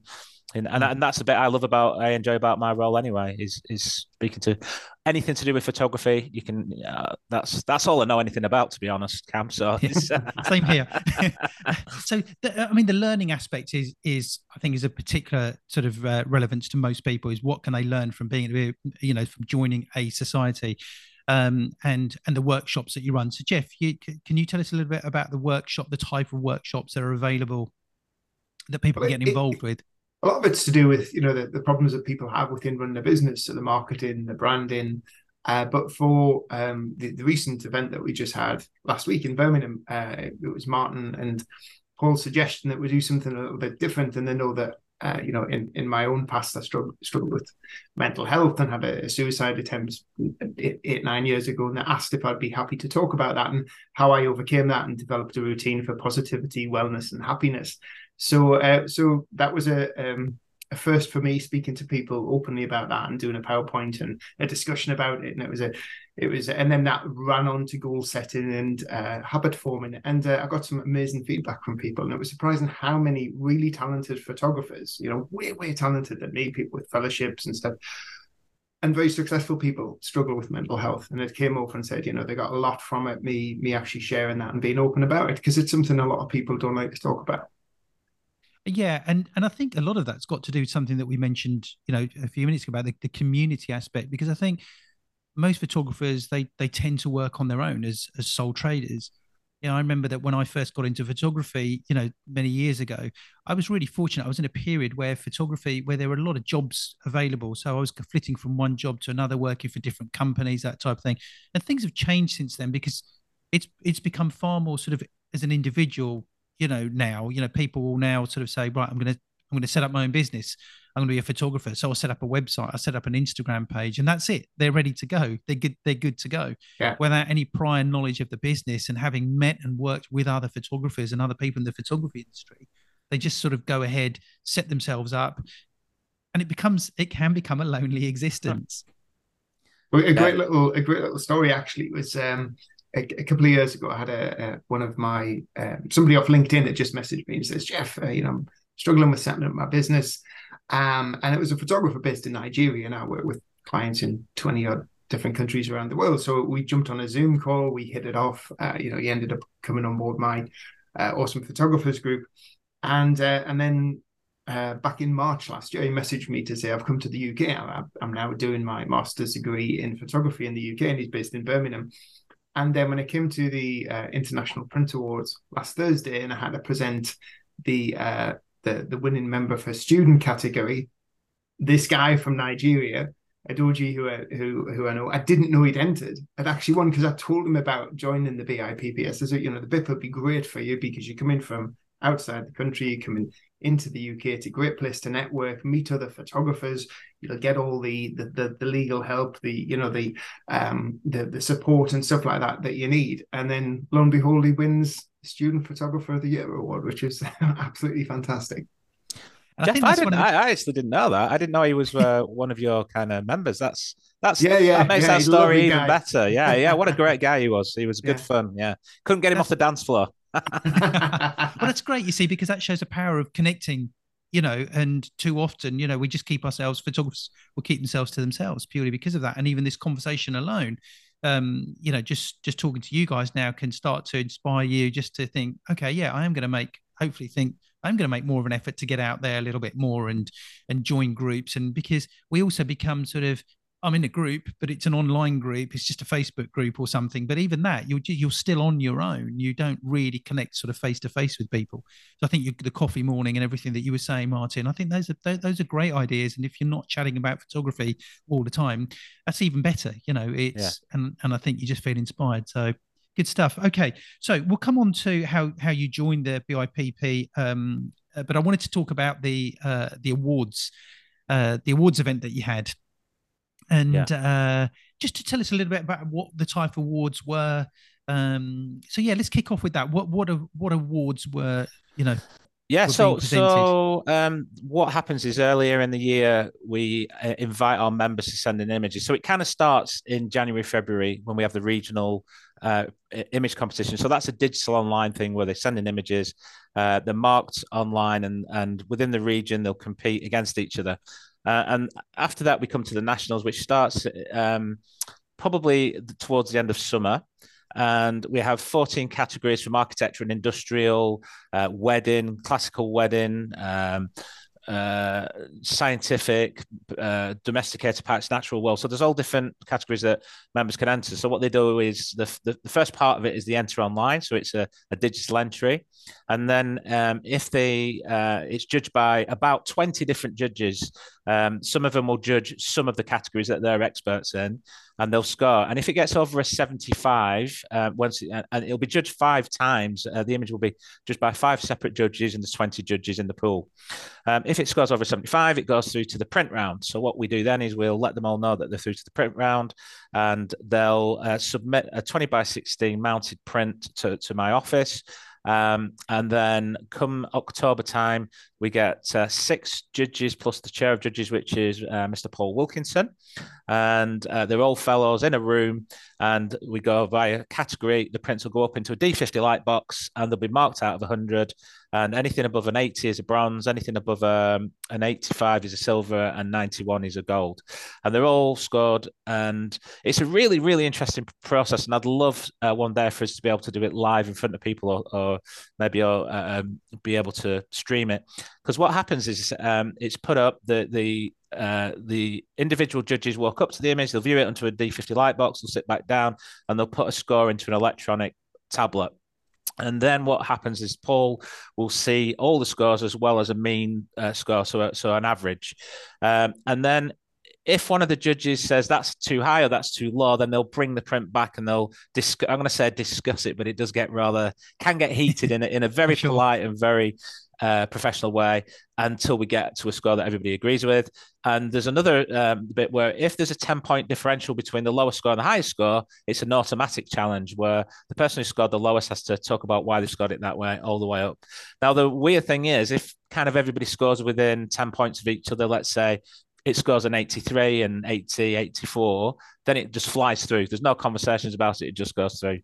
and, and, and that's the bit I love about I enjoy about my role anyway is is speaking to anything to do with photography. You can uh, that's that's all I know anything about to be honest, Kam. So (laughs) uh, same here. (laughs) (laughs) so the, I mean, the learning aspect is is I think is a particular sort of uh, relevance to most people. Is what can they learn from being you know from joining a society. Um, and and the workshops that you run. So Jeff, you, can you tell us a little bit about the workshop, the type of workshops that are available that people well, are getting involved it, with? A lot of it's to do with you know the, the problems that people have within running a business, so the marketing, the branding. Uh, but for um, the, the recent event that we just had last week in Birmingham, uh, it was Martin and Paul's suggestion that we do something a little bit different, and they know that uh, you know, in, in my own past, I struggled, struggled with mental health and had a, a, suicide attempt eight, eight, nine years ago. And I asked if I'd be happy to talk about that and how I overcame that and developed a routine for positivity, wellness, and happiness. So, uh, so that was a, um, a first for me speaking to people openly about that and doing a PowerPoint and a discussion about it. And it was a, it was, and then that ran on to goal setting and uh, habit forming. And uh, I got some amazing feedback from people. And it was surprising how many really talented photographers, you know, way, way talented than me, people with fellowships and stuff, and very successful people struggle with mental health. And it came over and said, you know, they got a lot from it, me, me actually sharing that and being open about it, because it's something a lot of people don't like to talk about. Yeah, and and I think a lot of that's got to do with something that we mentioned, you know, a few minutes ago about the, the community aspect. Because I think most photographers they they tend to work on their own as as sole traders. You know, I remember that when I first got into photography, you know, many years ago, I was really fortunate. I was in a period where photography, where there were a lot of jobs available. So I was flitting from one job to another, working for different companies, that type of thing. And things have changed since then because it's it's become far more sort of as an individual you know now you know people will now sort of say right i'm going to i'm going to set up my own business. I'm going to be a photographer. So i'll set up a website i set up an instagram page and that's it. They're ready to go. They're good they're good to go. Yeah. without any prior knowledge of the business and having met and worked with other photographers and other people in the photography industry they just sort of go ahead set themselves up and it becomes it can become a lonely (laughs) existence. Well, a great little a great little story actually was um a, a, couple of years ago, I had a, a one of my um, somebody off LinkedIn that just messaged me and says, "Jeff, uh, you know, I'm struggling with setting up my business," um, and it was a photographer based in Nigeria, and I work with clients in twenty odd different countries around the world. So we jumped on a Zoom call, we hit it off. Uh, you know, he ended up coming on board my uh, awesome photographers group, and uh, and then uh, back in March last year, he messaged me to say, I've come to the UK. I'm now doing my master's degree in photography in the UK, and he's based in Birmingham. And then when it came to the uh, International Print Awards last Thursday, and I had to present the uh, the the winning member for student category, this guy from Nigeria, Adoji, who who who I know, I didn't know he'd entered. I'd actually won because I told him about joining the BIPPS. I said, you know, the BIPP would be great for you because you come in from outside the country, you come in into the UK. It's a great place to network, meet other photographers. You'll get all the the the, the legal help, the you know the um the the support and stuff like that that you need. And then lo and behold, he wins Student Photographer of the Year award, which is (laughs) absolutely fantastic. Jeff, I, I didn't. I, I, actually didn't know that. I didn't know he was uh, (laughs) one of your kind of members. That's that's yeah, yeah. That makes yeah, that story even better. Yeah, yeah. What a great guy he was. He was good (laughs) yeah. fun. Yeah, couldn't get him off the dance floor. Well, that's great. You see, because that shows the power of connecting. You know, and too often, you know, we just keep ourselves. Photographers will keep themselves to themselves purely because of that. And even this conversation alone, um, you know, just just talking to you guys now can start to inspire you just to think, okay, yeah, I am going to make. Hopefully, think I'm going to make more of an effort to get out there a little bit more and and join groups and because we also become sort of I'm in a group, but it's an online group. It's just a Facebook group or something. But even that, you're you're still on your own. You don't really connect sort of face to face with people. So I think you, the coffee morning and everything that you were saying, Martin. I think those are those are great ideas. And if you're not chatting about photography all the time, that's even better. You know, it's yeah. and and I think you just feel inspired. So good stuff. Okay, so we'll come on to how how you joined the BIPP. Um, uh, but I wanted to talk about the uh, the awards, uh, the awards event that you had and yeah. uh, just to tell us a little bit about what the type of awards were. Um, so yeah, let's kick off with that. What what what awards were you know? Yeah, so so um, what happens is earlier in the year we uh, invite our members to send in images. So it kind of starts in January, February when we have the regional uh, image competition. So that's a digital online thing where they send in images. Uh, they're marked online, and and within the region they'll compete against each other. Uh, and after that, we come to the nationals, which starts um, probably towards the end of summer. And we have 14 categories from architecture and industrial, uh, wedding, classical wedding, um, uh, scientific, uh, domesticated parts, natural world. So there's all different categories that members can enter. So what they do is the, the, the first part of it is the enter online. So it's a, a digital entry. And then um, if they, uh, it's judged by about 20 different judges. Um, some of them will judge some of the categories that they're experts in and they'll score. And if it gets over a 75, uh, once it, and it'll be judged five times, uh, the image will be judged by five separate judges, and there's 20 judges in the pool. Um, if it scores over 75, it goes through to the print round. So what we do then is we'll let them all know that they're through to the print round, and they'll uh, submit a 20 by 16 mounted print to, to my office. Um, and then come October time, we get uh, six judges plus the chair of judges, which is uh, Mr. Paul Wilkinson. And uh, they're all fellows in a room, and we go by category. The prints will go up into a D50 light box, and they'll be marked out of 100 and anything above an 80 is a bronze anything above um, an 85 is a silver and 91 is a gold and they're all scored and it's a really really interesting process and i'd love uh, one day for us to be able to do it live in front of people or, or maybe uh, um, be able to stream it because what happens is um, it's put up the the uh, the individual judges walk up to the image, they'll view it onto a D50 light box, they'll sit back down, and they'll put a score into an electronic tablet. And then what happens is Paul will see all the scores as well as a mean uh, score, so so an average. Um, and then if one of the judges says that's too high or that's too low, then they'll bring the print back and they'll discuss. I'm going to say discuss it, but it does get rather can get heated in a, in a very (laughs) sure. polite and very uh, professional way until we get to a score that everybody agrees with. And there's another um, bit where if there's a 10 point differential between the lowest score and the highest score, it's an automatic challenge where the person who scored the lowest has to talk about why they scored it that way all the way up. Now, the weird thing is, if kind of everybody scores within 10 points of each other, let's say it scores an 83 and 80, 84, then it just flies through. There's no conversations about it; it just goes through.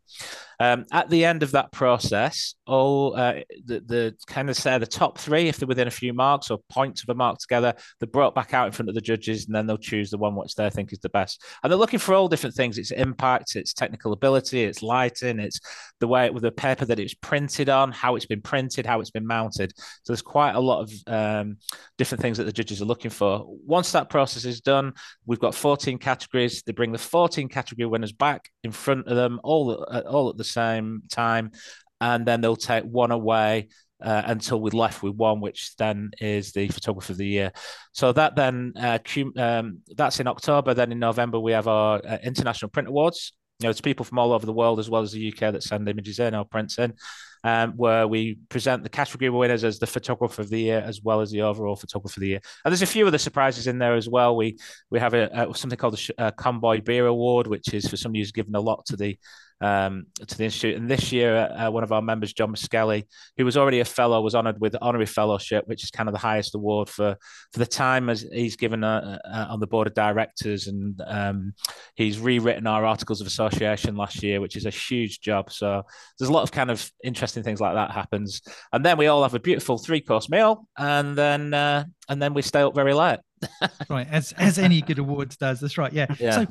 Um, at the end of that process, all uh, the, the kind of say the top three, if they're within a few marks or points of a mark together, they're brought back out in front of the judges, and then they'll choose the one which they think is the best. And they're looking for all different things: it's impact, it's technical ability, it's lighting, it's the way with the paper that it's printed on, how it's been printed, how it's been mounted. So there's quite a lot of um, different things that the judges are looking for. Once that process is done, we've got 14 categories. They bring the 14 category winners back in front of them all at, all at the same time, and then they'll take one away uh, until we're left with one, which then is the photographer of the year. So that then uh, um, that's in October. Then in November we have our uh, international print awards. You know, it's people from all over the world as well as the UK that send images in or prints in um, where we present the category winners as the photographer of the year as well as the overall photographer of the year. And there's a few other surprises in there as well. We we have a, a something called the uh, Convoy Beer Award, which is for somebody who's given a lot to the um, to the institute. And this year, uh, one of our members, John Miskelly, who was already a fellow, was honoured with honorary fellowship, which is kind of the highest award for for the time as he's given uh, uh, on the board of directors, and um, he's rewritten our articles of association last year, which is a huge job. So there's a lot of kind of interesting things like that happens, and then we all have a beautiful three course meal, and then uh, and then we stay up very late. (laughs) right, as as any good awards does. That's right. Yeah. yeah. So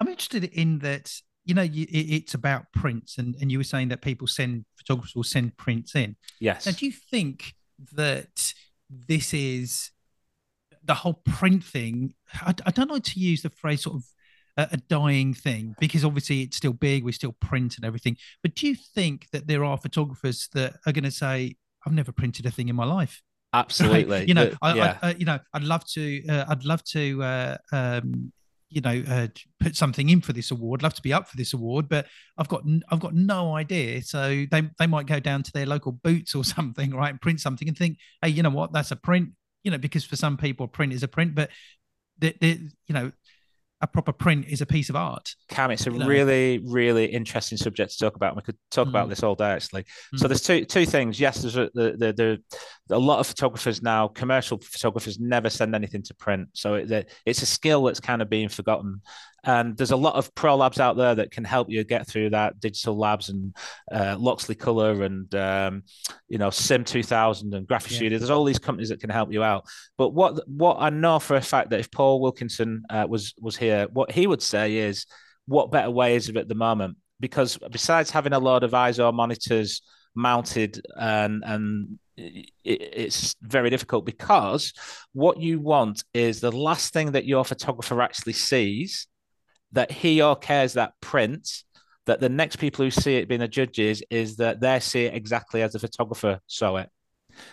I'm interested in that you know, you, it, it's about prints, and, and you were saying that people send photographers will send prints in. Yes. Now, do you think that this is the whole print thing? I, I don't like to use the phrase sort of a, a, dying thing because obviously it's still big, we still print and everything. But do you think that there are photographers that are going to say, "I've never printed a thing in my life"? (laughs) Absolutely. you know, I, yeah. I, uh, you know, I'd love to. Uh, I'd love to. Uh, um, you know uh, put something in for this award love to be up for this award but i've got i've got no idea so they, they might go down to their local boots or (laughs) something right and print something and think hey you know what that's a print you know because for some people print is a print but the, the you know a proper print is a piece of art. Kam, it's a really, know? really interesting subject to talk about. We could talk mm. about this all day, actually. Mm. So there's two two things. Yes, there's a, the, the, the, a lot of photographers now, commercial photographers, never send anything to print. So it, it's a skill that's kind of being forgotten. And there's a lot of pro labs out there that can help you get through that. Digital Labs and uh, Loxley Color and um, you know Sim 2000 and Graphic yeah. Studio. There's all these companies that can help you out. But what what I know for a fact that if Paul Wilkinson uh, was was here, what he would say is, what better way is it at the moment? Because besides having a lot of Eizo monitors mounted and and it's very difficult because what you want is the last thing that your photographer actually sees that he or cares that print that the next people who see it being the judges is that they see it exactly as the photographer saw it.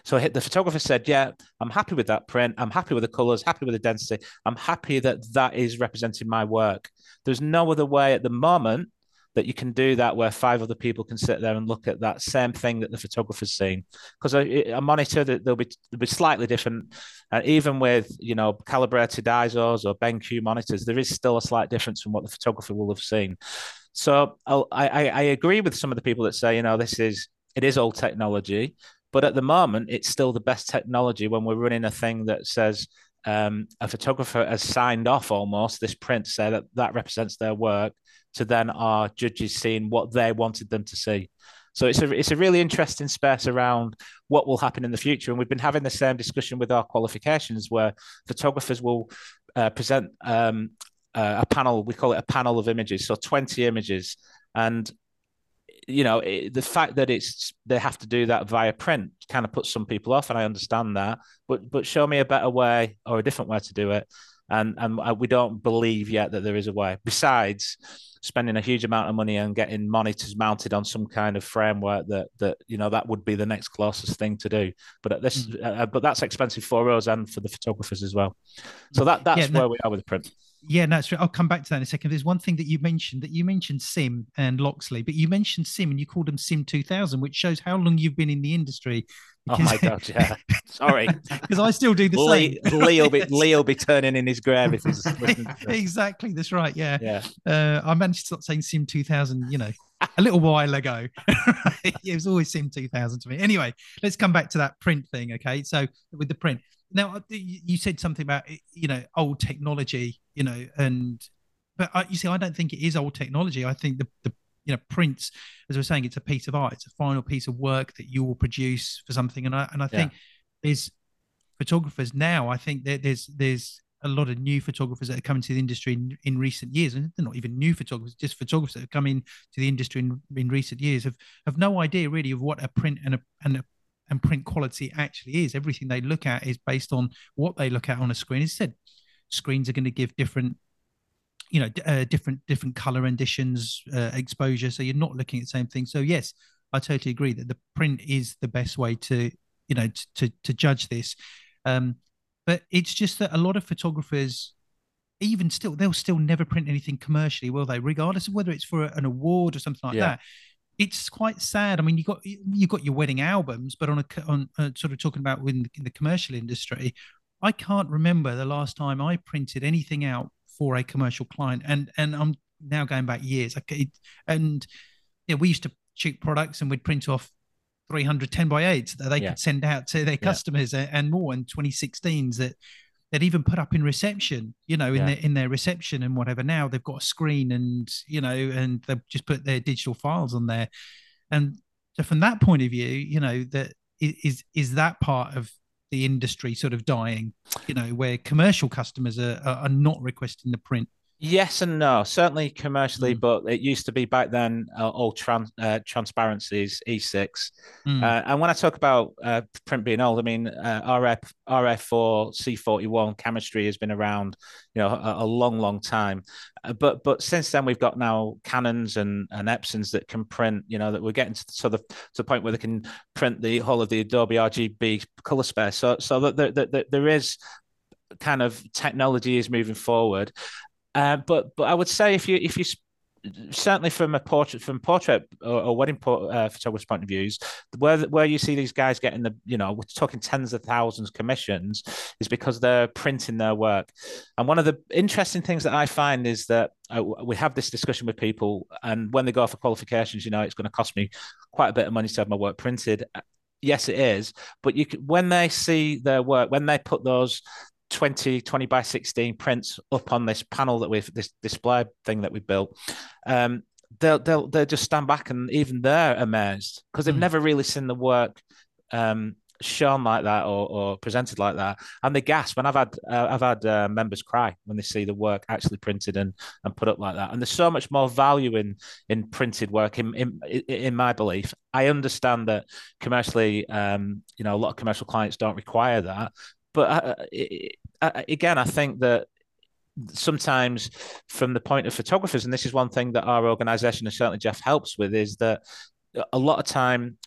So the photographer said, "Yeah, I'm happy with that print. I'm happy with the colors. Happy with the density. I'm happy that that is representing my work." There's no other way at the moment that you can do that where five other people can sit there and look at that same thing that the photographer's seen. Because a, monitor that they'll be they'll be slightly different and uh, even with you know calibrated Eizos or benq monitors there is still a slight difference from what the photographer will have seen. So I, I, I agree with some of the people that say you know this is it is old technology but at the moment it's still the best technology when we're running a thing that says um, a photographer has signed off almost this print say that that represents their work to then our judges seeing what they wanted them to see. So it's a it's a really interesting space around what will happen in the future, and we've been having the same discussion with our qualifications, where photographers will uh, present um, uh, a panel. We call it a panel of images, so twenty images, and you know it, the fact that it's they have to do that via print kind of puts some people off, and I understand that. But but show me a better way or a different way to do it, and and uh, we don't believe yet that there is a way. Besides spending a huge amount of money and getting monitors mounted on some kind of framework that that you know that would be the next closest thing to do. But at this, mm. uh, but that's expensive for us and for the photographers as well. So that that's yeah, where we are with print. Yeah, no, true. I'll come back to that in a second. There's one thing that you mentioned that you mentioned Sim and Loxley, but you mentioned Sim and you called him Sim 2000, which shows how long you've been in the industry. Because, (laughs) oh my god, yeah. Sorry, (laughs) because I still do the Lee, same. (laughs) Lee will be Lee will be turning in his grave if he's exactly. That's right. Yeah. Yeah. Uh, I managed to stop saying Sim 2000. You know, a little while ago. it was always Sim 2000 to me. Anyway, let's come back to that print thing. Okay, so with the print, now, you said something about eh, you know old technology, you know, and but I, you see, I don't think it is old technology. I think the the you know prints, as we're saying, it's a piece of art. It's a final piece of work that you will produce for something. And I and I think yeah. there's photographers now. I think that there's there's a lot of new photographers that are coming to the industry in, in recent years, and they're not even new photographers, just photographers that have come in to the industry in, in recent years have have no idea really of what a print and a and a and print quality actually is. Everything they look at is based on what they look at on a screen. Instead, screens are going to give different, you know, uh, different different color renditions, uh, exposure. So you're not looking at the same thing. So yes, I totally agree that the print is the best way to, you know, to to, to judge this. Um, but it's just that a lot of photographers even still, they'll still never print anything commercially, will they? Regardless of whether it's for an award or something like yeah. that. It's quite sad. I mean, you got you got your wedding albums, but on a on a, sort of talking about in, in the commercial industry, I can't remember the last time I printed anything out for a commercial client, and and I'm now going back years. Okay, and yeah, we used to shoot products and we'd print off 310 by 8 that they yeah. could send out to their customers yeah. and more in 2016s that they'd even put up in reception you know in yeah. their in their reception and whatever. Now they've got a screen and you know and they've just put their digital files on there. And so from that point of view you know that is is that part of the industry sort of dying? You know where commercial customers are, are not requesting the print Yes and no. Certainly commercially, mm. but it used to be back then uh, all trans, uh, transparencies E6. Mm. Uh, and when I talk about uh, print being old, I mean uh, RA RA4 C41 chemistry has been around, you know, a, a long, long time. Uh, but but since then we've got now Canons and and Epsons that can print. You know that we're getting to the, sort of to the point where they can print the whole of the Adobe RGB color space. So so that there, there, there is kind of technology is moving forward uh, but but I would say if you if you certainly from a portrait from portrait or, or wedding uh, photographer's point of views where where you see these guys getting the you know we're talking tens of thousands commissions is because they're printing their work. And one of the interesting things that i find is that uh, we have this discussion with people and when they go for qualifications you know it's going to cost me quite a bit of money to have my work printed. Yes it is. But you can, when they see their work when they put those 20, 20 by 16 prints up on this panel that we've this display thing that we built. Um, they'll they'll they'll just stand back and even they're amazed because they've mm. never really seen the work um, shown like that or, or presented like that, and they gasp. And I've had uh, I've had uh, members cry when they see the work actually printed and and put up like that. And there's so much more value in in printed work. In in, in my belief, I understand that commercially, um, you know, a lot of commercial clients don't require that, but uh, uh, again, I think that sometimes from the point of photographers, and this is one thing that our organization and certainly Jeff helps with, is that a lot of time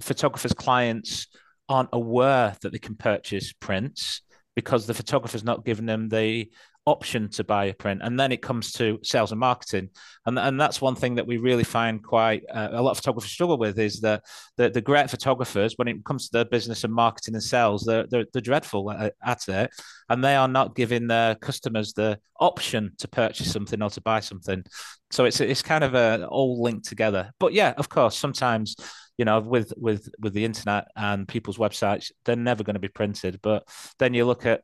photographers' clients aren't aware that they can purchase prints because the photographer's not giving them the option to buy a print and then it comes to sales and marketing. And, and that's one thing that we really find quite uh, a lot of photographers struggle with is that the, the great photographers when it comes to their business and marketing and sales they're, they're, they're dreadful at, at it and they are not giving their customers the option to purchase something or to buy something. So it's it's kind of a all linked together. But yeah of course sometimes you know with with with the internet and people's websites they're never going to be printed but then you look at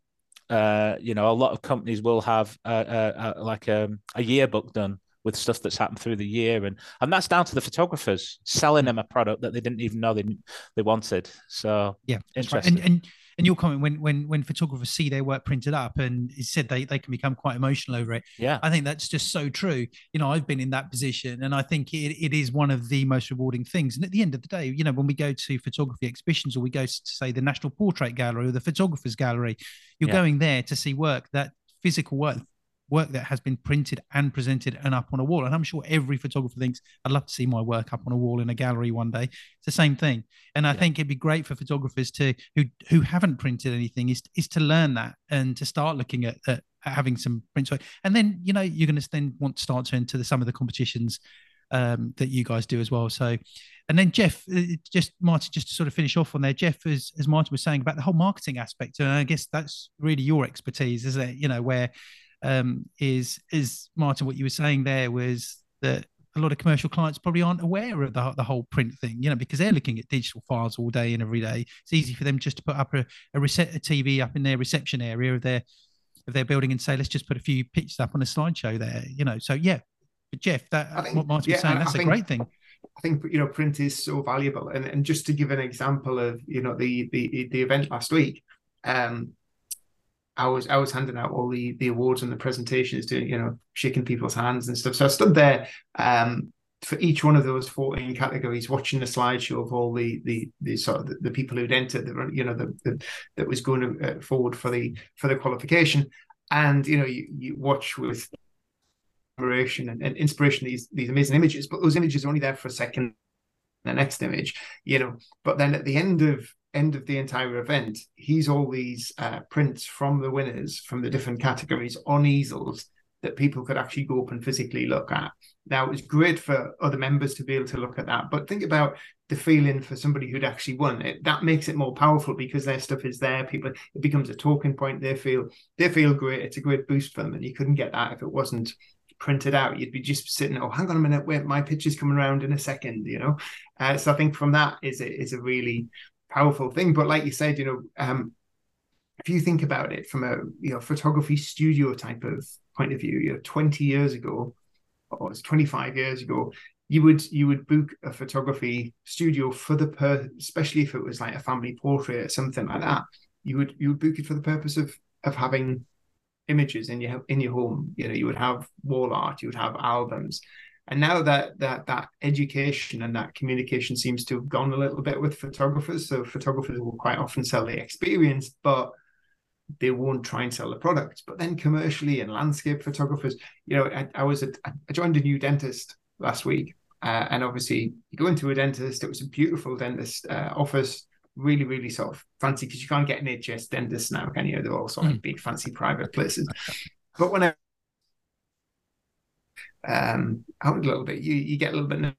uh, you know, a lot of companies will have a, a, a, like a, a yearbook done with stuff that's happened through the year, and and that's down to the photographers selling them a product that they didn't even know they they wanted. So yeah, interesting. Right. And, and and your comment when when when photographers see their work printed up and he said they, they can become quite emotional over it yeah. I think that's just so true. You know i've been in that position and i think it, it is one of the most rewarding things. And at the end of the day you know when we go to photography exhibitions or we go to say the national portrait gallery or the photographers gallery you're yeah. going there to see work that physical work work that has been printed and presented and up on a wall. And I'm sure every photographer thinks, I'd love to see my work up on a wall in a gallery one day. It's the same thing. And I yeah. think it'd be great for photographers to who who haven't printed anything is is to learn that and to start looking at, at having some prints. And then, you know, you're going to then want to start to enter the, some of the competitions um, that you guys do as well. So, and then Jeff, uh, just Martin, just to sort of finish off on there, Jeff, as, as Martin was saying about the whole marketing aspect, and I guess that's really your expertise, isn't it? You know, where um, is is Martin. What you were saying there was that a lot of commercial clients probably aren't aware of the, the whole print thing, you know, because they're looking at digital files all day and every day. It's easy for them just to put up a, a, rece- a TV up in their reception area of their of their building and say, let's just put a few pictures up on a slideshow there, you know. So yeah, but Jeff, that think, what Martin yeah, was saying, that's I a think, great thing. I think you know print is so valuable, and and just to give an example of you know the the the event last week, um, I was I was handing out all the the awards and the presentations, doing you know shaking people's hands and stuff. So I stood there um, for each one of those 14 categories, watching the slideshow of all the the, the sort of the, the people who'd entered, the, you know, the, the, that was going uh, forward for the for the qualification, and you know you, you watch with admiration and, and inspiration these these amazing images, but those images are only there for a second. The next image, you know, but then at the end of end of the entire event, he's all these uh, prints from the winners from the different categories on easels that people could actually go up and physically look at. Now, it was great for other members to be able to look at that, but think about the feeling for somebody who'd actually won it. That makes it more powerful because their stuff is there. People, it becomes a talking point. They feel they feel great. It's a great boost for them, and you couldn't get that if it wasn't printed out. You'd be just sitting, oh, hang on a minute, wait, my picture's coming around in a second, you know. Uh, so I think from that is is a really powerful thing. But like you said, you know, um, if you think about it from a you know photography studio type of point of view, you know, 20 years ago, or it's 25 years ago, you would you would book a photography studio for the per especially if it was like a family portrait or something like that. You would you would book it for the purpose of of having images in your in your home. You know, you would have wall art, you would have albums. And now that that that education and that communication seems to have gone a little bit with photographers. So photographers will quite often sell the experience, but they won't try and sell the product. But then commercially and landscape photographers, you know, I, I was at, I joined a new dentist last week, uh, and obviously you go into a dentist. It was a beautiful dentist uh, office, really, really sort of fancy because you can't get an NHS dentists now, can you? They're all sort of mm. big, fancy private places. But when I um, out a little bit, you you get a little bit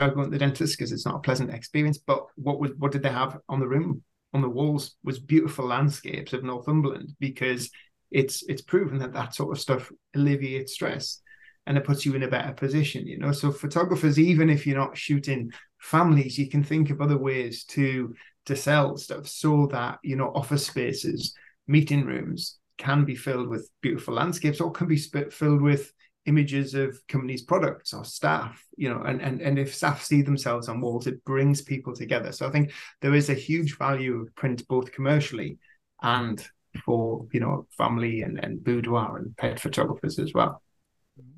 going to the dentist because it's not a pleasant experience. But what was what did they have on the room? on the walls was beautiful landscapes of Northumberland because it's it's proven that that sort of stuff alleviates stress and it puts you in a better position you know so photographers even if you're not shooting families you can think of other ways to to sell stuff so that you know office spaces meeting rooms can be filled with beautiful landscapes or can be filled with images of companies' products or staff, you know, and, and, and if staff see themselves on walls, it brings people together. So I think there is a huge value of print both commercially and for, you know, family and, and boudoir and pet photographers as well.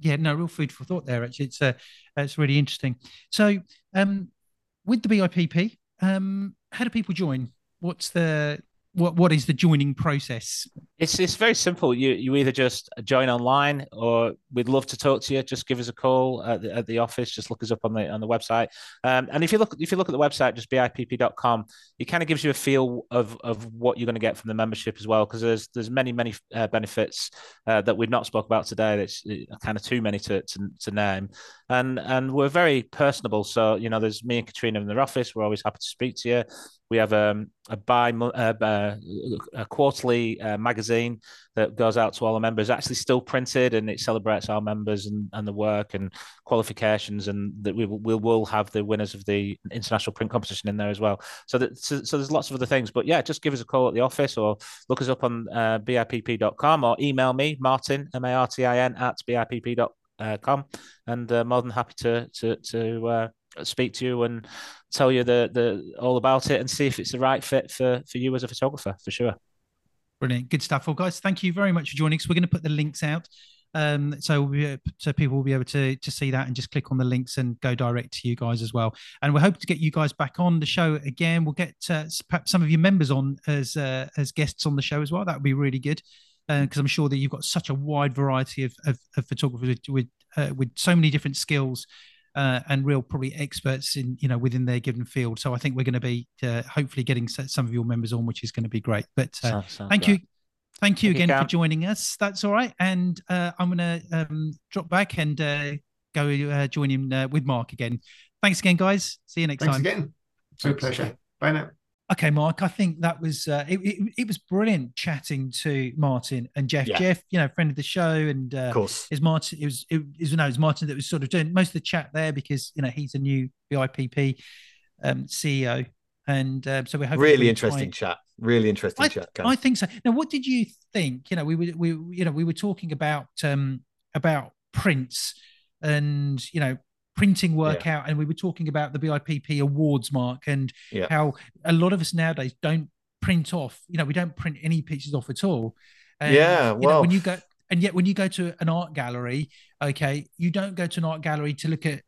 Yeah, no, real food for thought there. Actually, it's uh, it's really interesting. So, um, with the BIPP, um, how do people join? What's the what what is the joining process? It's it's very simple. You you either just join online, or we'd love to talk to you. Just give us a call at the, at the office. Just look us up on the on the website. Um, and if you look if you look at the website, just bipp.com, it kind of gives you a feel of of what you're going to get from the membership as well. Because there's there's many many uh, benefits uh, that we've not spoke about today. That's uh, kind of too many to, to to name. And and we're very personable. So you know, there's me and Katrina in their office. We're always happy to speak to you. We have um, a bi uh, uh, a quarterly uh, magazine that goes out to all our members. Actually, still printed, and it celebrates our members and, and the work and qualifications, and that we will we will have the winners of the international print competition in there as well. So that so, so there's lots of other things, but yeah, just give us a call at the office or look us up on uh, bipp.com or email me Martin M A R T I N at bipp.com, and uh, more than happy to to to uh, speak to you and tell you the the all about it and see if it's the right fit for for you as a photographer for sure. Brilliant, good stuff. Well, guys, thank you very much for joining us. We're going to put the links out. Um, so we'll so people will be able to to see that and just click on the links and go direct to you guys as well. And we hope to get you guys back on the show again. We'll get uh, perhaps some of your members on as uh, as guests on the show as well. That would be really good because uh, I'm sure that you've got such a wide variety of of, of photographers with with, uh, with so many different skills uh, and real probably experts in you know within their given field. So I think we're going to be uh, hopefully getting some of your members on, which is going to be great. But uh, sounds, sounds thank you. Thank you thank again you, for joining us. That's all right. And uh, I'm going to um, drop back and uh, go uh, join him with Mark again. Thanks again, guys. See you next time. Thanks time. again. It's a pleasure. Bye now. Okay, Mark. I think that was uh, it, it, it. was brilliant chatting to Martin and Jeff. Yeah. Jeff, you know, friend of the show, and uh, of course, is Martin. It was it was no, it was Martin that was sort of doing most of the chat there because you know he's a new BIPP um, CEO, and uh, so we're hoping really interesting chat. Really interesting I, chat. Guys. I think so. Now, what did you think? You know, we were we you know we were talking about um about prints and you know printing work yeah. out and we were talking about the bipp awards mark and yeah. how a lot of us nowadays don't print off you know we don't print any pictures off at all and, yeah well know, when you go and yet when you go to an art gallery okay you don't go to an art gallery to look at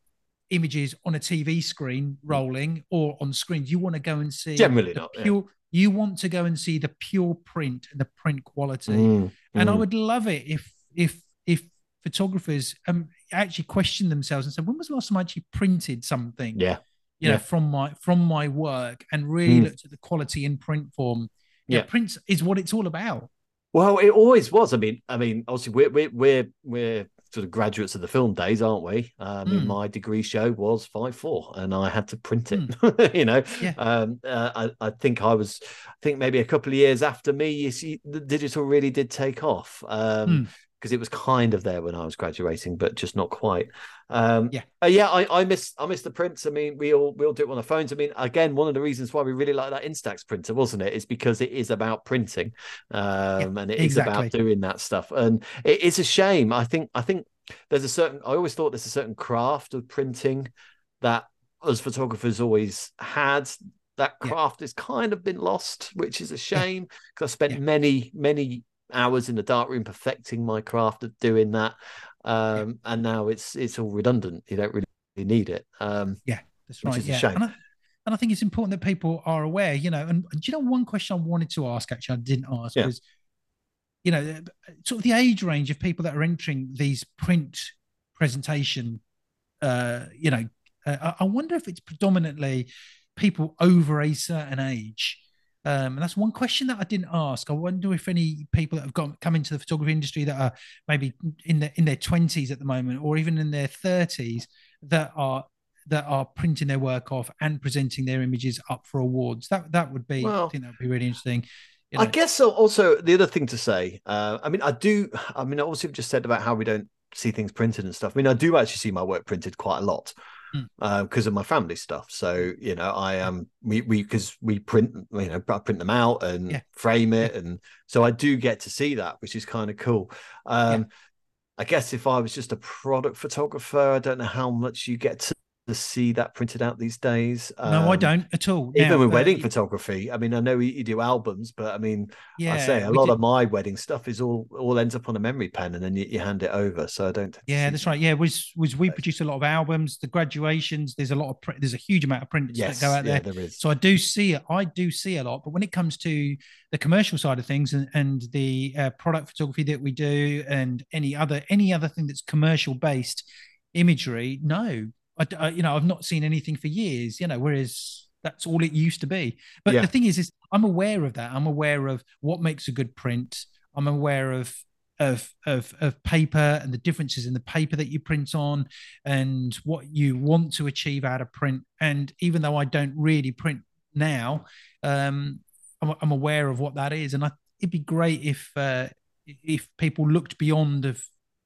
images on a tv screen rolling or on screens you want to go and see generally not pure, yeah. You want to go and see the pure print and the print quality mm, and mm. i would love it if if if photographers um, actually question themselves and said, when was the last time I actually printed something? Yeah. you know, from my from my work and really Mm. looked at the quality in print form. Yeah, Yeah. print is what it's all about. Well, it always was. I mean, I mean, obviously, we're we're we're, we're sort of graduates of the film days, aren't we? Mean, Mm. my degree show was five four, and I had to print it. (laughs) you know. Yeah. um, uh, I I think I was, I think maybe a couple of years after me, you see, the digital really did take off. Um, Mm. Because it was kind of there when I was graduating, but just not quite. Um, Yeah. uh, yeah, I, I miss I miss the prints. I mean, we all we all do it on our phones. I mean, again, one of the reasons why we really like that Instax printer, wasn't it? Is because it is about printing, um, and it is exactly. about doing that stuff. And it's a shame. I think I think there's a certain. I always thought there's a certain craft of printing that us photographers always had. That Yeah. craft has kind of been lost, which is a shame because I spent Yeah. many many hours in the dark room perfecting my craft of doing that um and now it's it's all redundant you don't really need it um yeah, That's Which right. is a yeah. shame. And I, and I think it's important that people are aware, you know, and, do you know one question I wanted to ask actually I didn't ask Yeah. was, you know, sort of the age range of people that are entering these print presentation, uh, you know, uh, I wonder if it's predominantly people over a certain age. Um, and that's one question that I didn't ask. I wonder if any people that have got come into the photography industry that are maybe in their in their twenties at the moment, or even in their thirties, that are that are printing their work off and presenting their images up for awards. That that would be, I think that would be really interesting. You I guess so also the other thing to say, uh, I mean, I do. I mean, obviously, we've just said about how we don't see things printed and stuff. I mean, I do actually see my work printed quite a lot Mm. because of my family stuff. So you know, I am we we because we print, you know, I print them out and Yeah. frame it, and so I do get to see that, which is kind of cool. Um, I guess if I was just a product photographer, I don't know how much you get to see that printed out these days. no, I Um, don't at all. even Now, with uh, wedding photography i mean i know you, you do albums but i mean yeah, i say a lot did- of my wedding stuff is all all ends up on a memory pen and then you, you hand it over so i don't Yeah, that's right. Yeah, was was we produce a lot of albums, the graduations. There's a lot of print. There's a huge amount of prints yes that go out yeah, there. there is So I do see it. I do see a lot. But when it comes to the commercial side of things and, and the uh, product photography that we do and any other any other thing that's commercial based imagery, no, I, I- you know I've not seen anything for years. You know, whereas that's all it used to be. But Yeah. the thing is, is I'm aware of that. I'm aware of what makes a good print. I'm aware of of of of paper and the differences in the paper that you print on and what you want to achieve out of print and even though i don't really print now um i'm, I'm aware of what that is and I, it'd be great if uh if people looked beyond of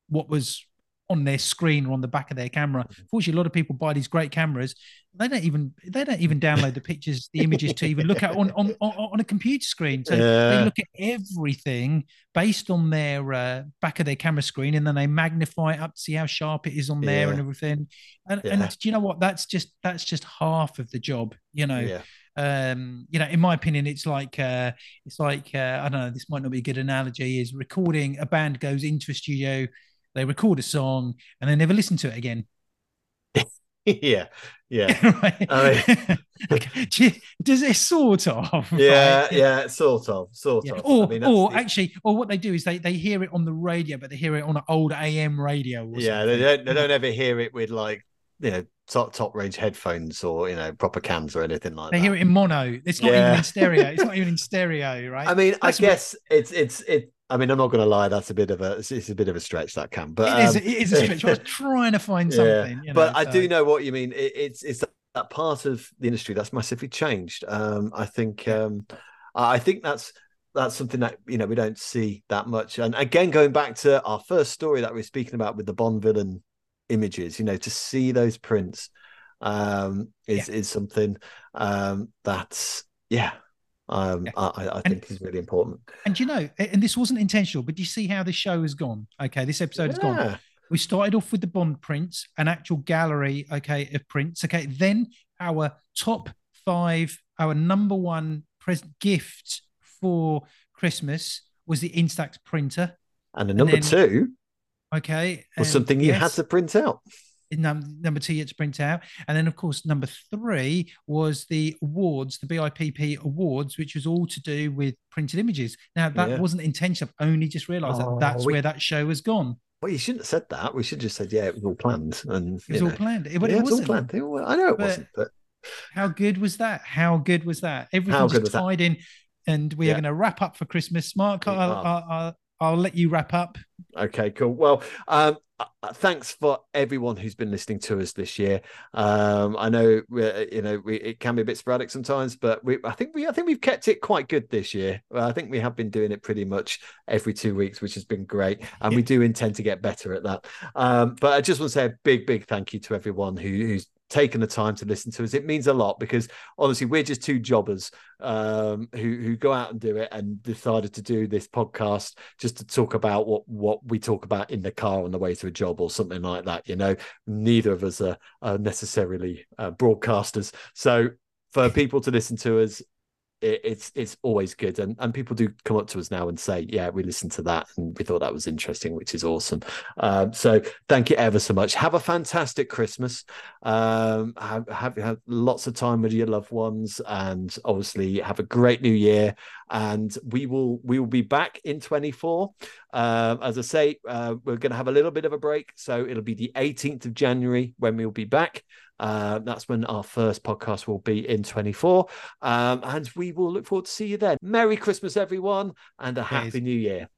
what was on their screen or on the back of their camera. Fortunately a lot of people buy these great cameras. They don't even they don't even download the pictures the images to even look at on on, on, a computer screen. So they look at everything based on their uh, back of their camera screen and then they magnify it up to see how sharp it is on there and everything. And, Yeah. and do you know what? That's just that's just half of the job you know? Yeah. Um you know in my opinion it's like uh it's like uh, i don't know this might not be a good analogy is recording a band goes into a studio they record a song and they never listen to it again (laughs) yeah yeah (laughs) right I (laughs) Okay. Does it sort of yeah right? yeah sort of sort Yeah. of Or, I mean, or actually, or what they do is they they hear it on the radio, but they hear it on an old AM radio. Yeah they don't they don't ever hear it with like you know top top range headphones or you know proper cams or anything like They that They hear it in mono. It's not even in stereo. It's not even in stereo, right? I mean, That's I what- guess it's it's it. I mean, I'm not going to lie. That's a bit of a it's, it's a bit of a stretch that Kam, but it is. um, It is a stretch. I was (laughs) trying to find yeah, something. you but know, I do know what you mean. It, it's it's that, part of the industry that's massively changed. Um, I think um, I think that's that's something that you know we don't see that much. And again, going back to our first story that we are speaking about with the Bond villain images, you know, to see those prints um, is is something um, that's yeah. Um, Yeah. I, I I And- think is really important. And you know, and this wasn't intentional, but you see how the show has gone? Okay, this episode has gone. We started off with the Bond prints, an actual gallery, okay, of prints. Okay, then our top five, our number one present gift for Christmas was the Instax printer. And the number then- two Okay, was and something you had to print out. Num- number two you had to print out, and then of course number three was the awards, the BIPP awards, which was all to do with printed images. Now that Yeah. wasn't intentional. I've only just realised Oh, that that's we- where that show has gone. Well, you shouldn't have said that. We should have just said, yeah, it was all planned. And It was you all planned. It, yeah, but it it was all wasn't. planned. I know it But- wasn't, but How good was that? How good was that? Everything just tied that? in, and we yeah. are going to wrap up for Christmas. Mark, I'll, I'll, I'll, I'll, let you wrap up. Okay, cool. Well, um, thanks for everyone who's been listening to us this year. Um, I know you know we, it can be a bit sporadic sometimes, but we I think we I think we've kept it quite good this year. I think we have been doing it pretty much every two weeks, which has been great, and yeah. we do intend to get better at that. Um, but I just want to say a big big thank you to everyone who, who's taken the time to listen to us. It means a lot because honestly, we're just two jobbers um, who who go out and do it and decided to do this podcast just to talk about what what we talk about in the car on the way to a job or something like that. You know, neither of us are, are necessarily uh, broadcasters, so for people to listen to us it, it's it's always good. And and people do come up to us now and say yeah we listened to that and we thought that was interesting which is awesome. Um, so thank you ever so much. Have a fantastic christmas. Um, have, have have lots of time with your loved ones and obviously have a great new year and we will we will be back in 24 um, as i say uh, we're going to have a little bit of a break so it'll be the 18th of january when we'll be back uh, that's when our first podcast will be in 24. Um, and we will look forward to see you then. Merry Christmas, everyone, and a happy new year.